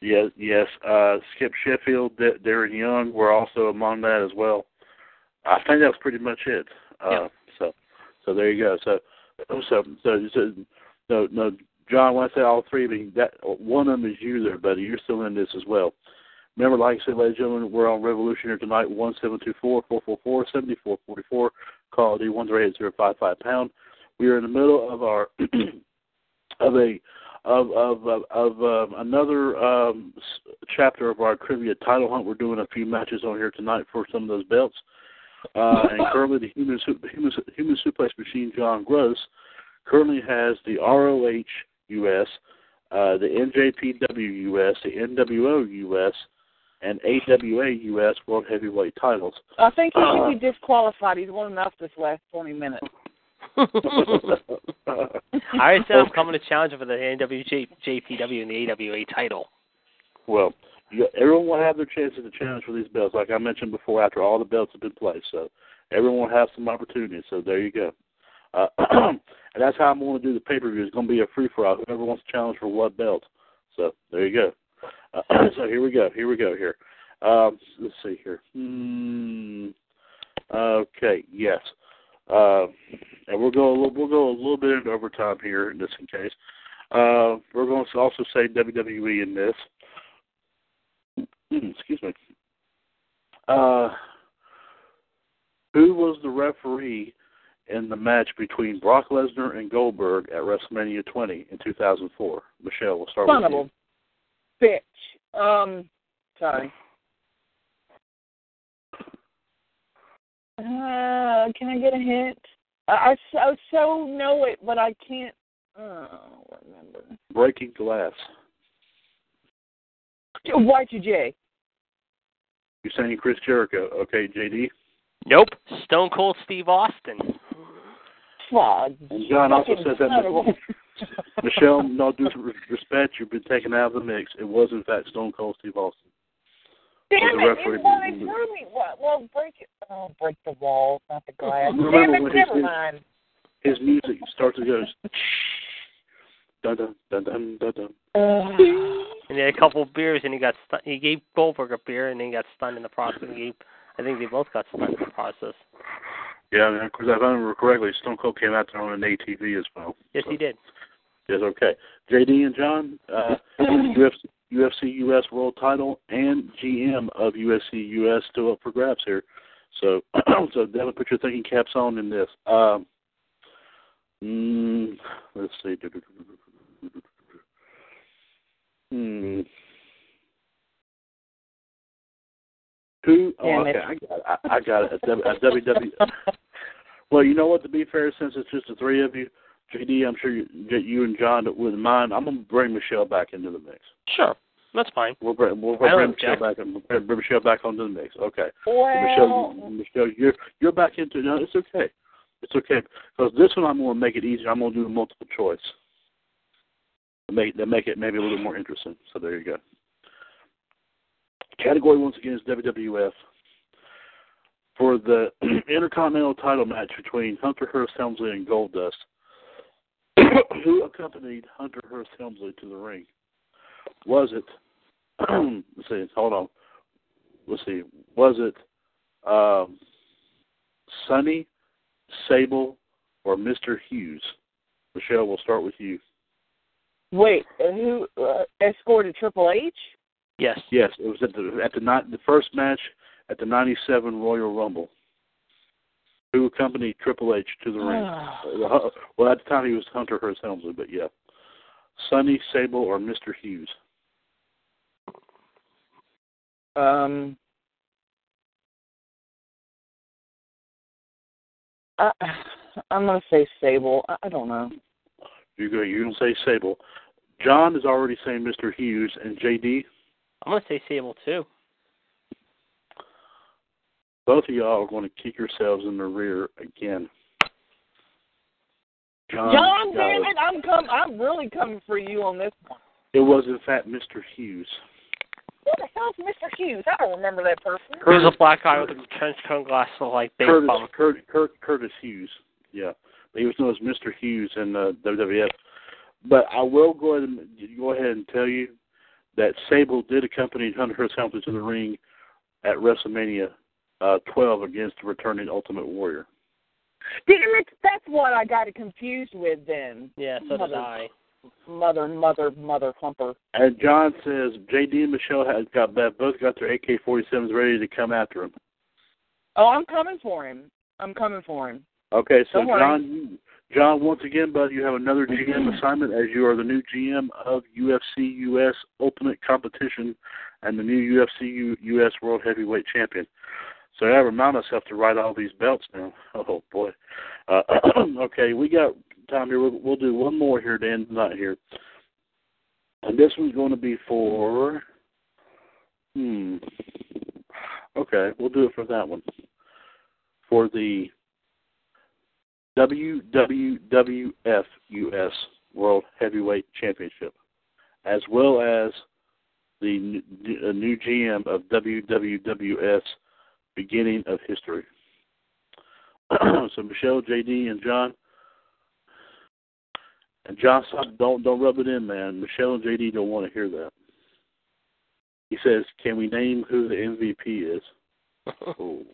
Yes, yes. Uh, Skip Sheffield, D- Darren Young were also among that as well. I think that was pretty much it. Uh, Yeah. So, so there you go. So, so, so, so no, no, John. When I say all three, I mean that one of them is you there, buddy. You're still in this as well. Remember, like I said, ladies and gentlemen, we're on Revolution here tonight. One seven two four four four four seventy four forty four. Call D one three eight zero five five pound. We are in the middle of our *clears throat* of a of of of, of um, another um, chapter of our trivia title hunt. We're doing a few matches on here tonight for some of those belts. Uh, and *laughs* currently, the human, Su- human Su- human suplex machine, John Gross, currently has the ROH US, uh, the NJPW US, the NWO US, and AWA US World Heavyweight titles. I think he Uh. should be disqualified. He's won enough this last 20 minutes. *laughs* I already said I'm coming to challenge him for the NWJ, JPW and the AWA title. Well, you, everyone will have their chances to challenge for these belts, like I mentioned before. After all the belts have been placed, so everyone will have some opportunities. So there you go. Uh, *clears throat* and that's how I'm going to do the pay per view. It's going to be a free for all. Whoever wants to challenge for what belt. So there you go. Uh, *clears throat* so here we go. Here we go. Here. Um, let's see here. Hmm. Okay. Yes. Uh, and we'll go. A little, we'll go a little bit into overtime here, just in case. Uh, we're going to also say WWE in this. *clears throat* Excuse me. Uh, who was the referee in the match between Brock Lesnar and Goldberg at WrestleMania 20 in 2004? Michelle, we'll start with of you. a bitch. Um, sorry. Uh, can I get a hint? I, I so, so know it, but I can't. Oh, remember. Breaking Glass. Y2J. You're saying Chris Jericho. Okay, JD. Nope. Stone Cold Steve Austin. Fuck. And John also says that son of a- Michelle, no due respect, you've been taken out of the mix. It was in fact Stone Cold Steve Austin. Damn it! You well, they threw me. Well, well, break it. Oh, break the walls, not the glass. Remember Damn it! when his- Never mind. His music starts to go dun dun dun dun dun dun. And he had a couple of beers, and he got stu- he gave Goldberg a beer, and then he got stunned in the process. He gave, I think they both got stunned in the process. Yeah, and of course, if I remember correctly, Stone Cold came out there on an ATV as well. Yes, he did. Yes, okay. JD and John, uh, *laughs* UFC, UFC US World Title and GM of UFC US still up for grabs here. So, *clears throat* so Devin, put your thinking caps on in this. Um, mm, let's see. Hmm. Who? Oh, okay, I got it. I, I got it. A, W- a WWE. *laughs* Well, you know what? To be fair, since it's just the three of you, JD, I'm sure you, you and John wouldn't mind. I'm gonna bring Michelle back into the mix. Sure, that's fine. We'll bring, we'll I don't bring Michelle object. back. in- We'll bring Michelle back onto the mix. Okay. Well, Michelle, Michelle, you're you're back into no. It's okay. It's okay because this one I'm going to make it easier. I'm going to do a multiple choice. To make that make it maybe a little more interesting. So there you go. Category once again is WWF for the *clears throat* Intercontinental Title match between Hunter Hearst Helmsley and Goldust. Who accompanied Hunter Hearst Helmsley to the ring? Was it? *clears throat* let's see. Hold on. Let's see. Was it um, Sunny, Sable, or Mr. Hughes? Michelle, we'll start with you. wait, who uh, escorted Triple H? Yes. Yes, it was at the at the ni- the first match at the '97 Royal Rumble. Who accompanied Triple H to the ring? Uh, well, at the time he was Hunter Hearst Helmsley, but yeah, Sunny, Sable, or Mr. Hughes. Um. I, I'm gonna say Sable. I, I don't know. You go. You're gonna say Sable. John is already saying Mr. Hughes, and JD. I'm gonna say Sable too. Both of y'all are going to kick yourselves in the rear again. John, John, got damn it. it! I'm com- I'm really coming for you on this one. It was in fact Mr. Hughes. Who the hell's Mr. Hughes? I don't remember that person. He was a black guy with a trench coat glasses, like big Curtis, bum. Curtis, Curtis, Curtis Hughes. Yeah, but he was known as Mr. Hughes in uh, WWF. But I will go ahead and go ahead and tell you that Sable did accompany Hunter Hearst Helmsley to the ring at WrestleMania uh, 12 against the returning Ultimate Warrior. Damn it! That's what I got it confused with then. Yeah, so did Mother- I. Mother, mother, mother humper. And John says JD and Michelle has got that. both got their AK-47s ready to come after him. Oh, I'm coming for him. I'm coming for him. Okay, so Don't. John, you, John, once again, bud, you have another GM assignment as you are the new GM of UFC US Ultimate Competition and the new UFC U, US World Heavyweight Champion. So I remind myself to write all these belts now. *laughs* Oh boy. Uh, *clears throat* okay, we got time here. We'll, we'll do one more here to end here, and this one's going to be for. Hmm. Okay, we'll do it for that one. For the WWWF US World Heavyweight Championship, as well as the new GM of WWWS Beginning of History. *clears throat* so, Michelle, JD, and John, And John, stop, don't don't rub it in, man. Michelle and JD don't want to hear that. He says, "Can we name who the MVP is?" *laughs* oh.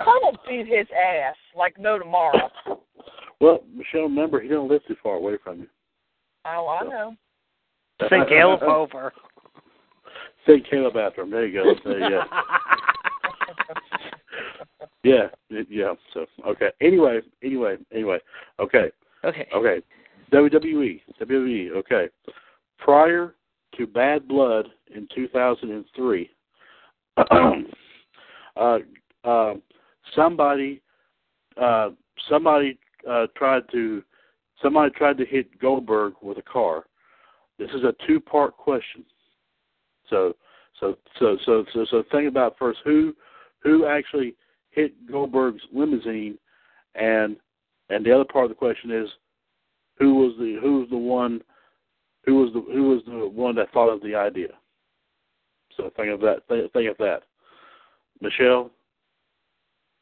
I'll beat his ass like no tomorrow. *coughs* Well, Michelle, remember he don't live too far away from you. Oh, I know. Send *laughs* Caleb over. Send Caleb after him. There you go. There you go. *laughs* Yeah, yeah. So okay. Anyway, anyway, anyway. Okay, Okay. okay. WWE, WWE. Okay. Prior to Bad Blood in 2003, *clears throat* uh, uh, somebody, uh, somebody uh, tried to, somebody tried to hit Goldberg with a car. This is a two-part question. So, so, so, so, so, so think about first who, who actually hit Goldberg's limousine, and and the other part of the question is who was the who was the one who was the who was the one that thought of the idea. So think of that. Think, think of that. Michelle,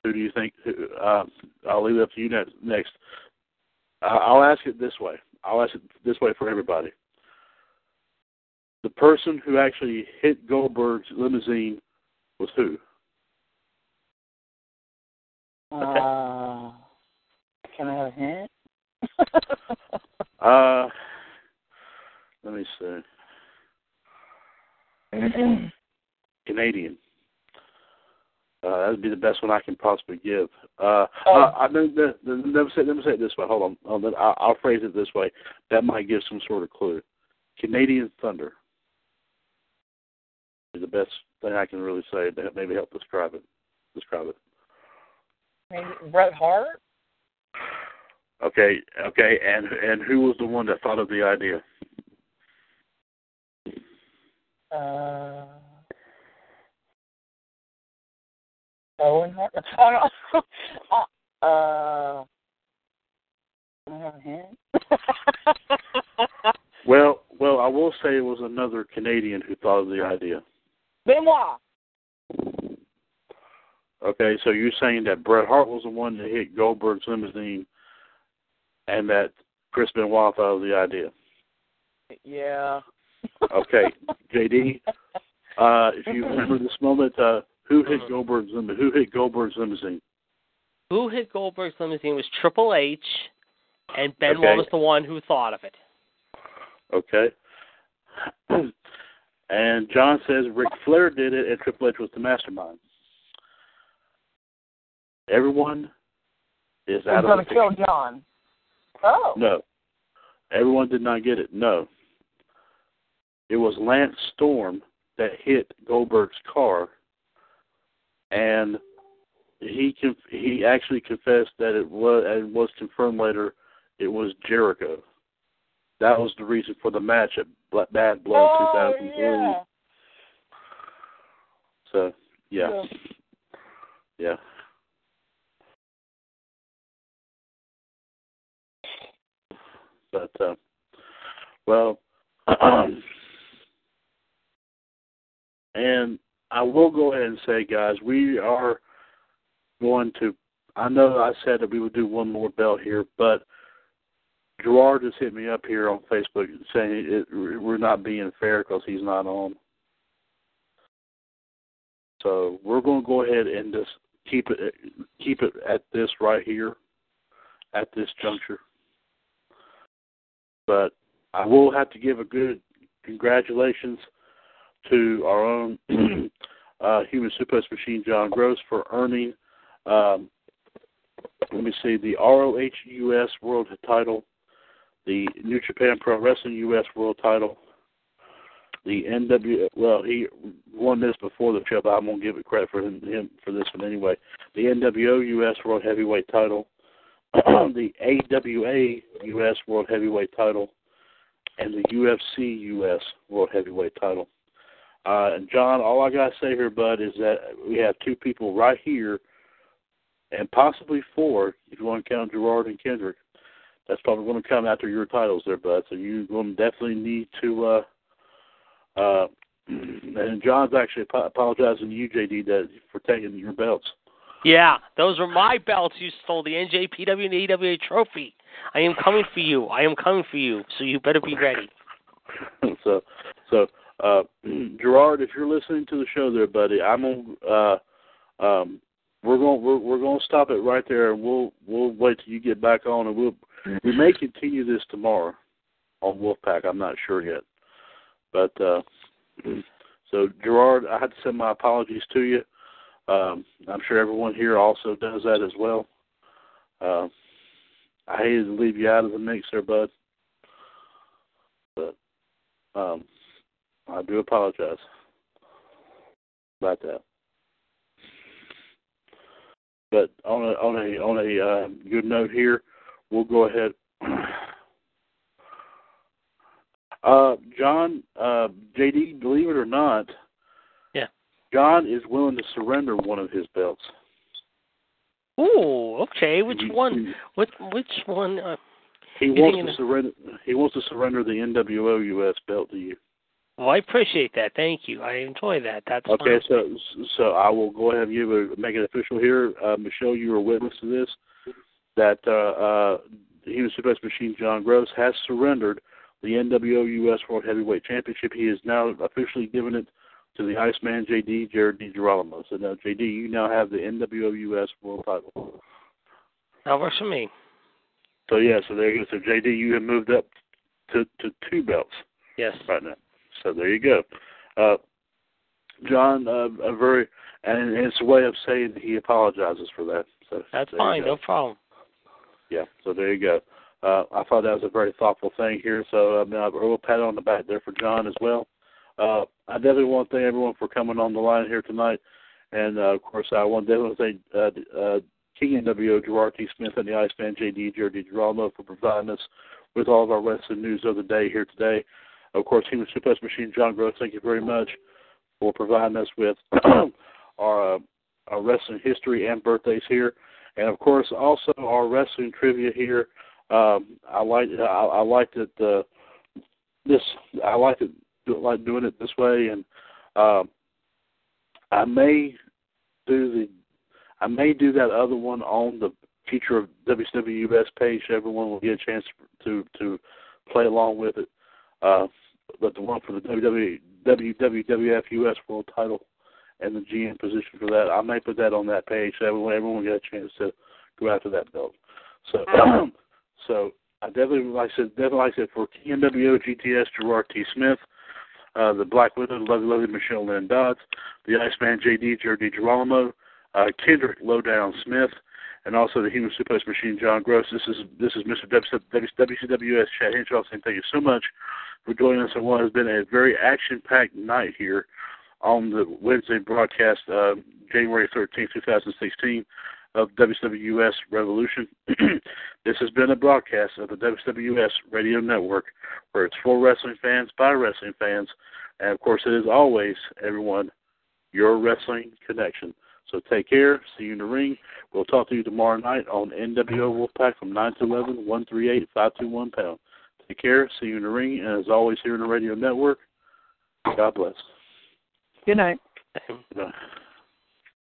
who do you think? Uh, I'll leave it up to you next. Next, I'll ask it this way. I'll ask it this way for everybody. The person who actually hit Goldberg's limousine was who? Uh, can I have a hint? Uh, let me see. *clears throat* Canadian. Uh, that would be the best one I can possibly give. Uh, Oh. uh, I, let me say, me say it this way. Hold on, on. I'll, I'll phrase it this way. That might give some sort of clue. Canadian Thunder is the best thing I can really say to maybe help describe it. Describe it. Maybe Bret Hart? Okay, okay, and and who was the one that thought of the idea? Uh, Owen Hart? *laughs* I don't know. uh, hint? *laughs* Well, well, I will say it was another Canadian who thought of the idea. Benoit. Okay, so you're saying that Bret Hart was the one that hit Goldberg's limousine, and that Chris Benoit thought of the idea. Yeah. Okay, *laughs* JD, uh, if you remember this moment, uh, who hit Goldberg's lim- Who hit Goldberg's limousine? Who hit Goldberg's limousine was Triple H, and Benoit Okay. was the one who thought of it. Okay. *clears throat* and John says Ric Flair did it, and Triple H was the mastermind. Everyone is out going of to kill. John? Oh. No. Everyone did not get it. No. It was Lance Storm that hit Goldberg's car, and he conf- he actually confessed that it was and was confirmed later it was Jericho. That was the reason for the match at Bad Blood oh, 2003. yeah. So yeah, Yeah. yeah. But uh, well, *clears throat* and I will go ahead and say, guys, we are going to. I know I said that we would do one more belt here, but Gerard just hit me up here on Facebook saying it, we're not being fair because he's not on. So we're going to go ahead and just keep it keep it at this right here, at this juncture. But I will have to give a good congratulations to our own *clears throat* uh, human suplex machine, John Gross, for earning. Um, let me see the ROH US World Title, the New Japan Pro Wrestling US World Title, the NW. Well, he won this before the show, but I'm gonna give it credit for him, him for this one anyway. The NWO US World Heavyweight Title, *clears throat* the AWA US World Heavyweight Title, and the UFC US World Heavyweight Title. Uh, and John, all I gotta say here, bud, is that we have two people right here, and possibly four if you want to count Gerard and Kendrick. That's probably going to come after your titles, there, bud. So you're going to definitely need to. uh uh *clears throat* And John's actually ap- apologizing to you, JD, that for taking your belts. Yeah, those were my belts you stole, the NJPW and the AWA trophy. I am coming for you. I am coming for you. So you better be ready. *clears throat* so, so uh, *clears throat* Gerard, if you're listening to the show, there, buddy, I'm on. Uh, um, we're going we're we're going to stop it right there, and we'll we'll wait till you get back on, and we'll we may continue this tomorrow on Wolfpack. I'm not sure yet, but uh, *clears throat* so Gerard, I had to send my apologies to you. Um, I'm sure everyone here also does that as well. Uh, I hated to leave you out of the mix there, bud, but um, I do apologize about that. But on a on a on a uh, good note here, we'll go ahead. *clears throat* Uh, John, uh, JD, believe it or not, John is willing to surrender one of his belts. Ooh, okay. Which He- one? What? Which one? Uh, He wants to surrender. He wants to surrender the NWO US belt to you. well, I appreciate that. Thank you. I enjoy that. That's Okay, fine. so so I will go ahead and give a, make it official here. Uh, Michelle, you are witness to this. That uh, uh, Human Suplex Machine John Gross has surrendered the NWO US World Heavyweight Championship. He has now officially given it to the Iceman JD Jared DiGirolamo. So now JD, you now have the NWO US World Title. That works for me. So yeah, so there you go. So JD, you have moved up to to two belts. Yes. right now. So there you go. Uh, John, uh, a very, and it's a way of saying he apologizes for that. So That's fine. No problem. Yeah. So there you go. Uh, I thought that was a very thoughtful thing here. So um, a little pat on the back there for John as well. Uh, I definitely want to thank everyone for coming on the line here tonight, and uh, of course I want to definitely thank uh, uh, King NWO Gerard T. Smith and the Iceman JD Jared DiGirolamo for providing us with all of our wrestling news of the day here today. Of course, Human Suplex Machine John Gross, thank you very much for providing us with *clears throat* our, uh, our wrestling history and birthdays here, and of course also our wrestling trivia here. Um, I like I, I like that uh, this I like it do, like doing it this way, and um, I may do the I may do that other one on the future of WWS page. Everyone will get a chance to to play along with it. Uh, but the one for the WWE, WWF US World Title and the GM position for that, I may put that on that page so everyone everyone will get a chance to go after that belt. So, *clears throat* so I definitely like I said definitely like I said for TNWO GTS Gerard T Smith, uh, the Black Widow, the lovely lovely Michelle Lynn Dodds, the Iceman JD DiGirolamo, uh, Kendrick Lowdown Smith, and also the Human Suplex Machine John Gross. This is this is Mr. WCWUS Chad Henshaw saying thank you so much for joining us on what has been a very action-packed night here on the Wednesday broadcast, uh, January 13, 2016, of WCWUS Revolution. *clears throat* this has been a broadcast of the WWS Radio Network, where it's for wrestling fans by wrestling fans, and of course, it is always everyone your wrestling connection. So take care. See you in the ring. We'll talk to you tomorrow night on NWO Wolfpack from 9 to 11, 138 521 pound. Take care. See you in the ring. And as always, here in the radio network, God bless. Good night. Bye.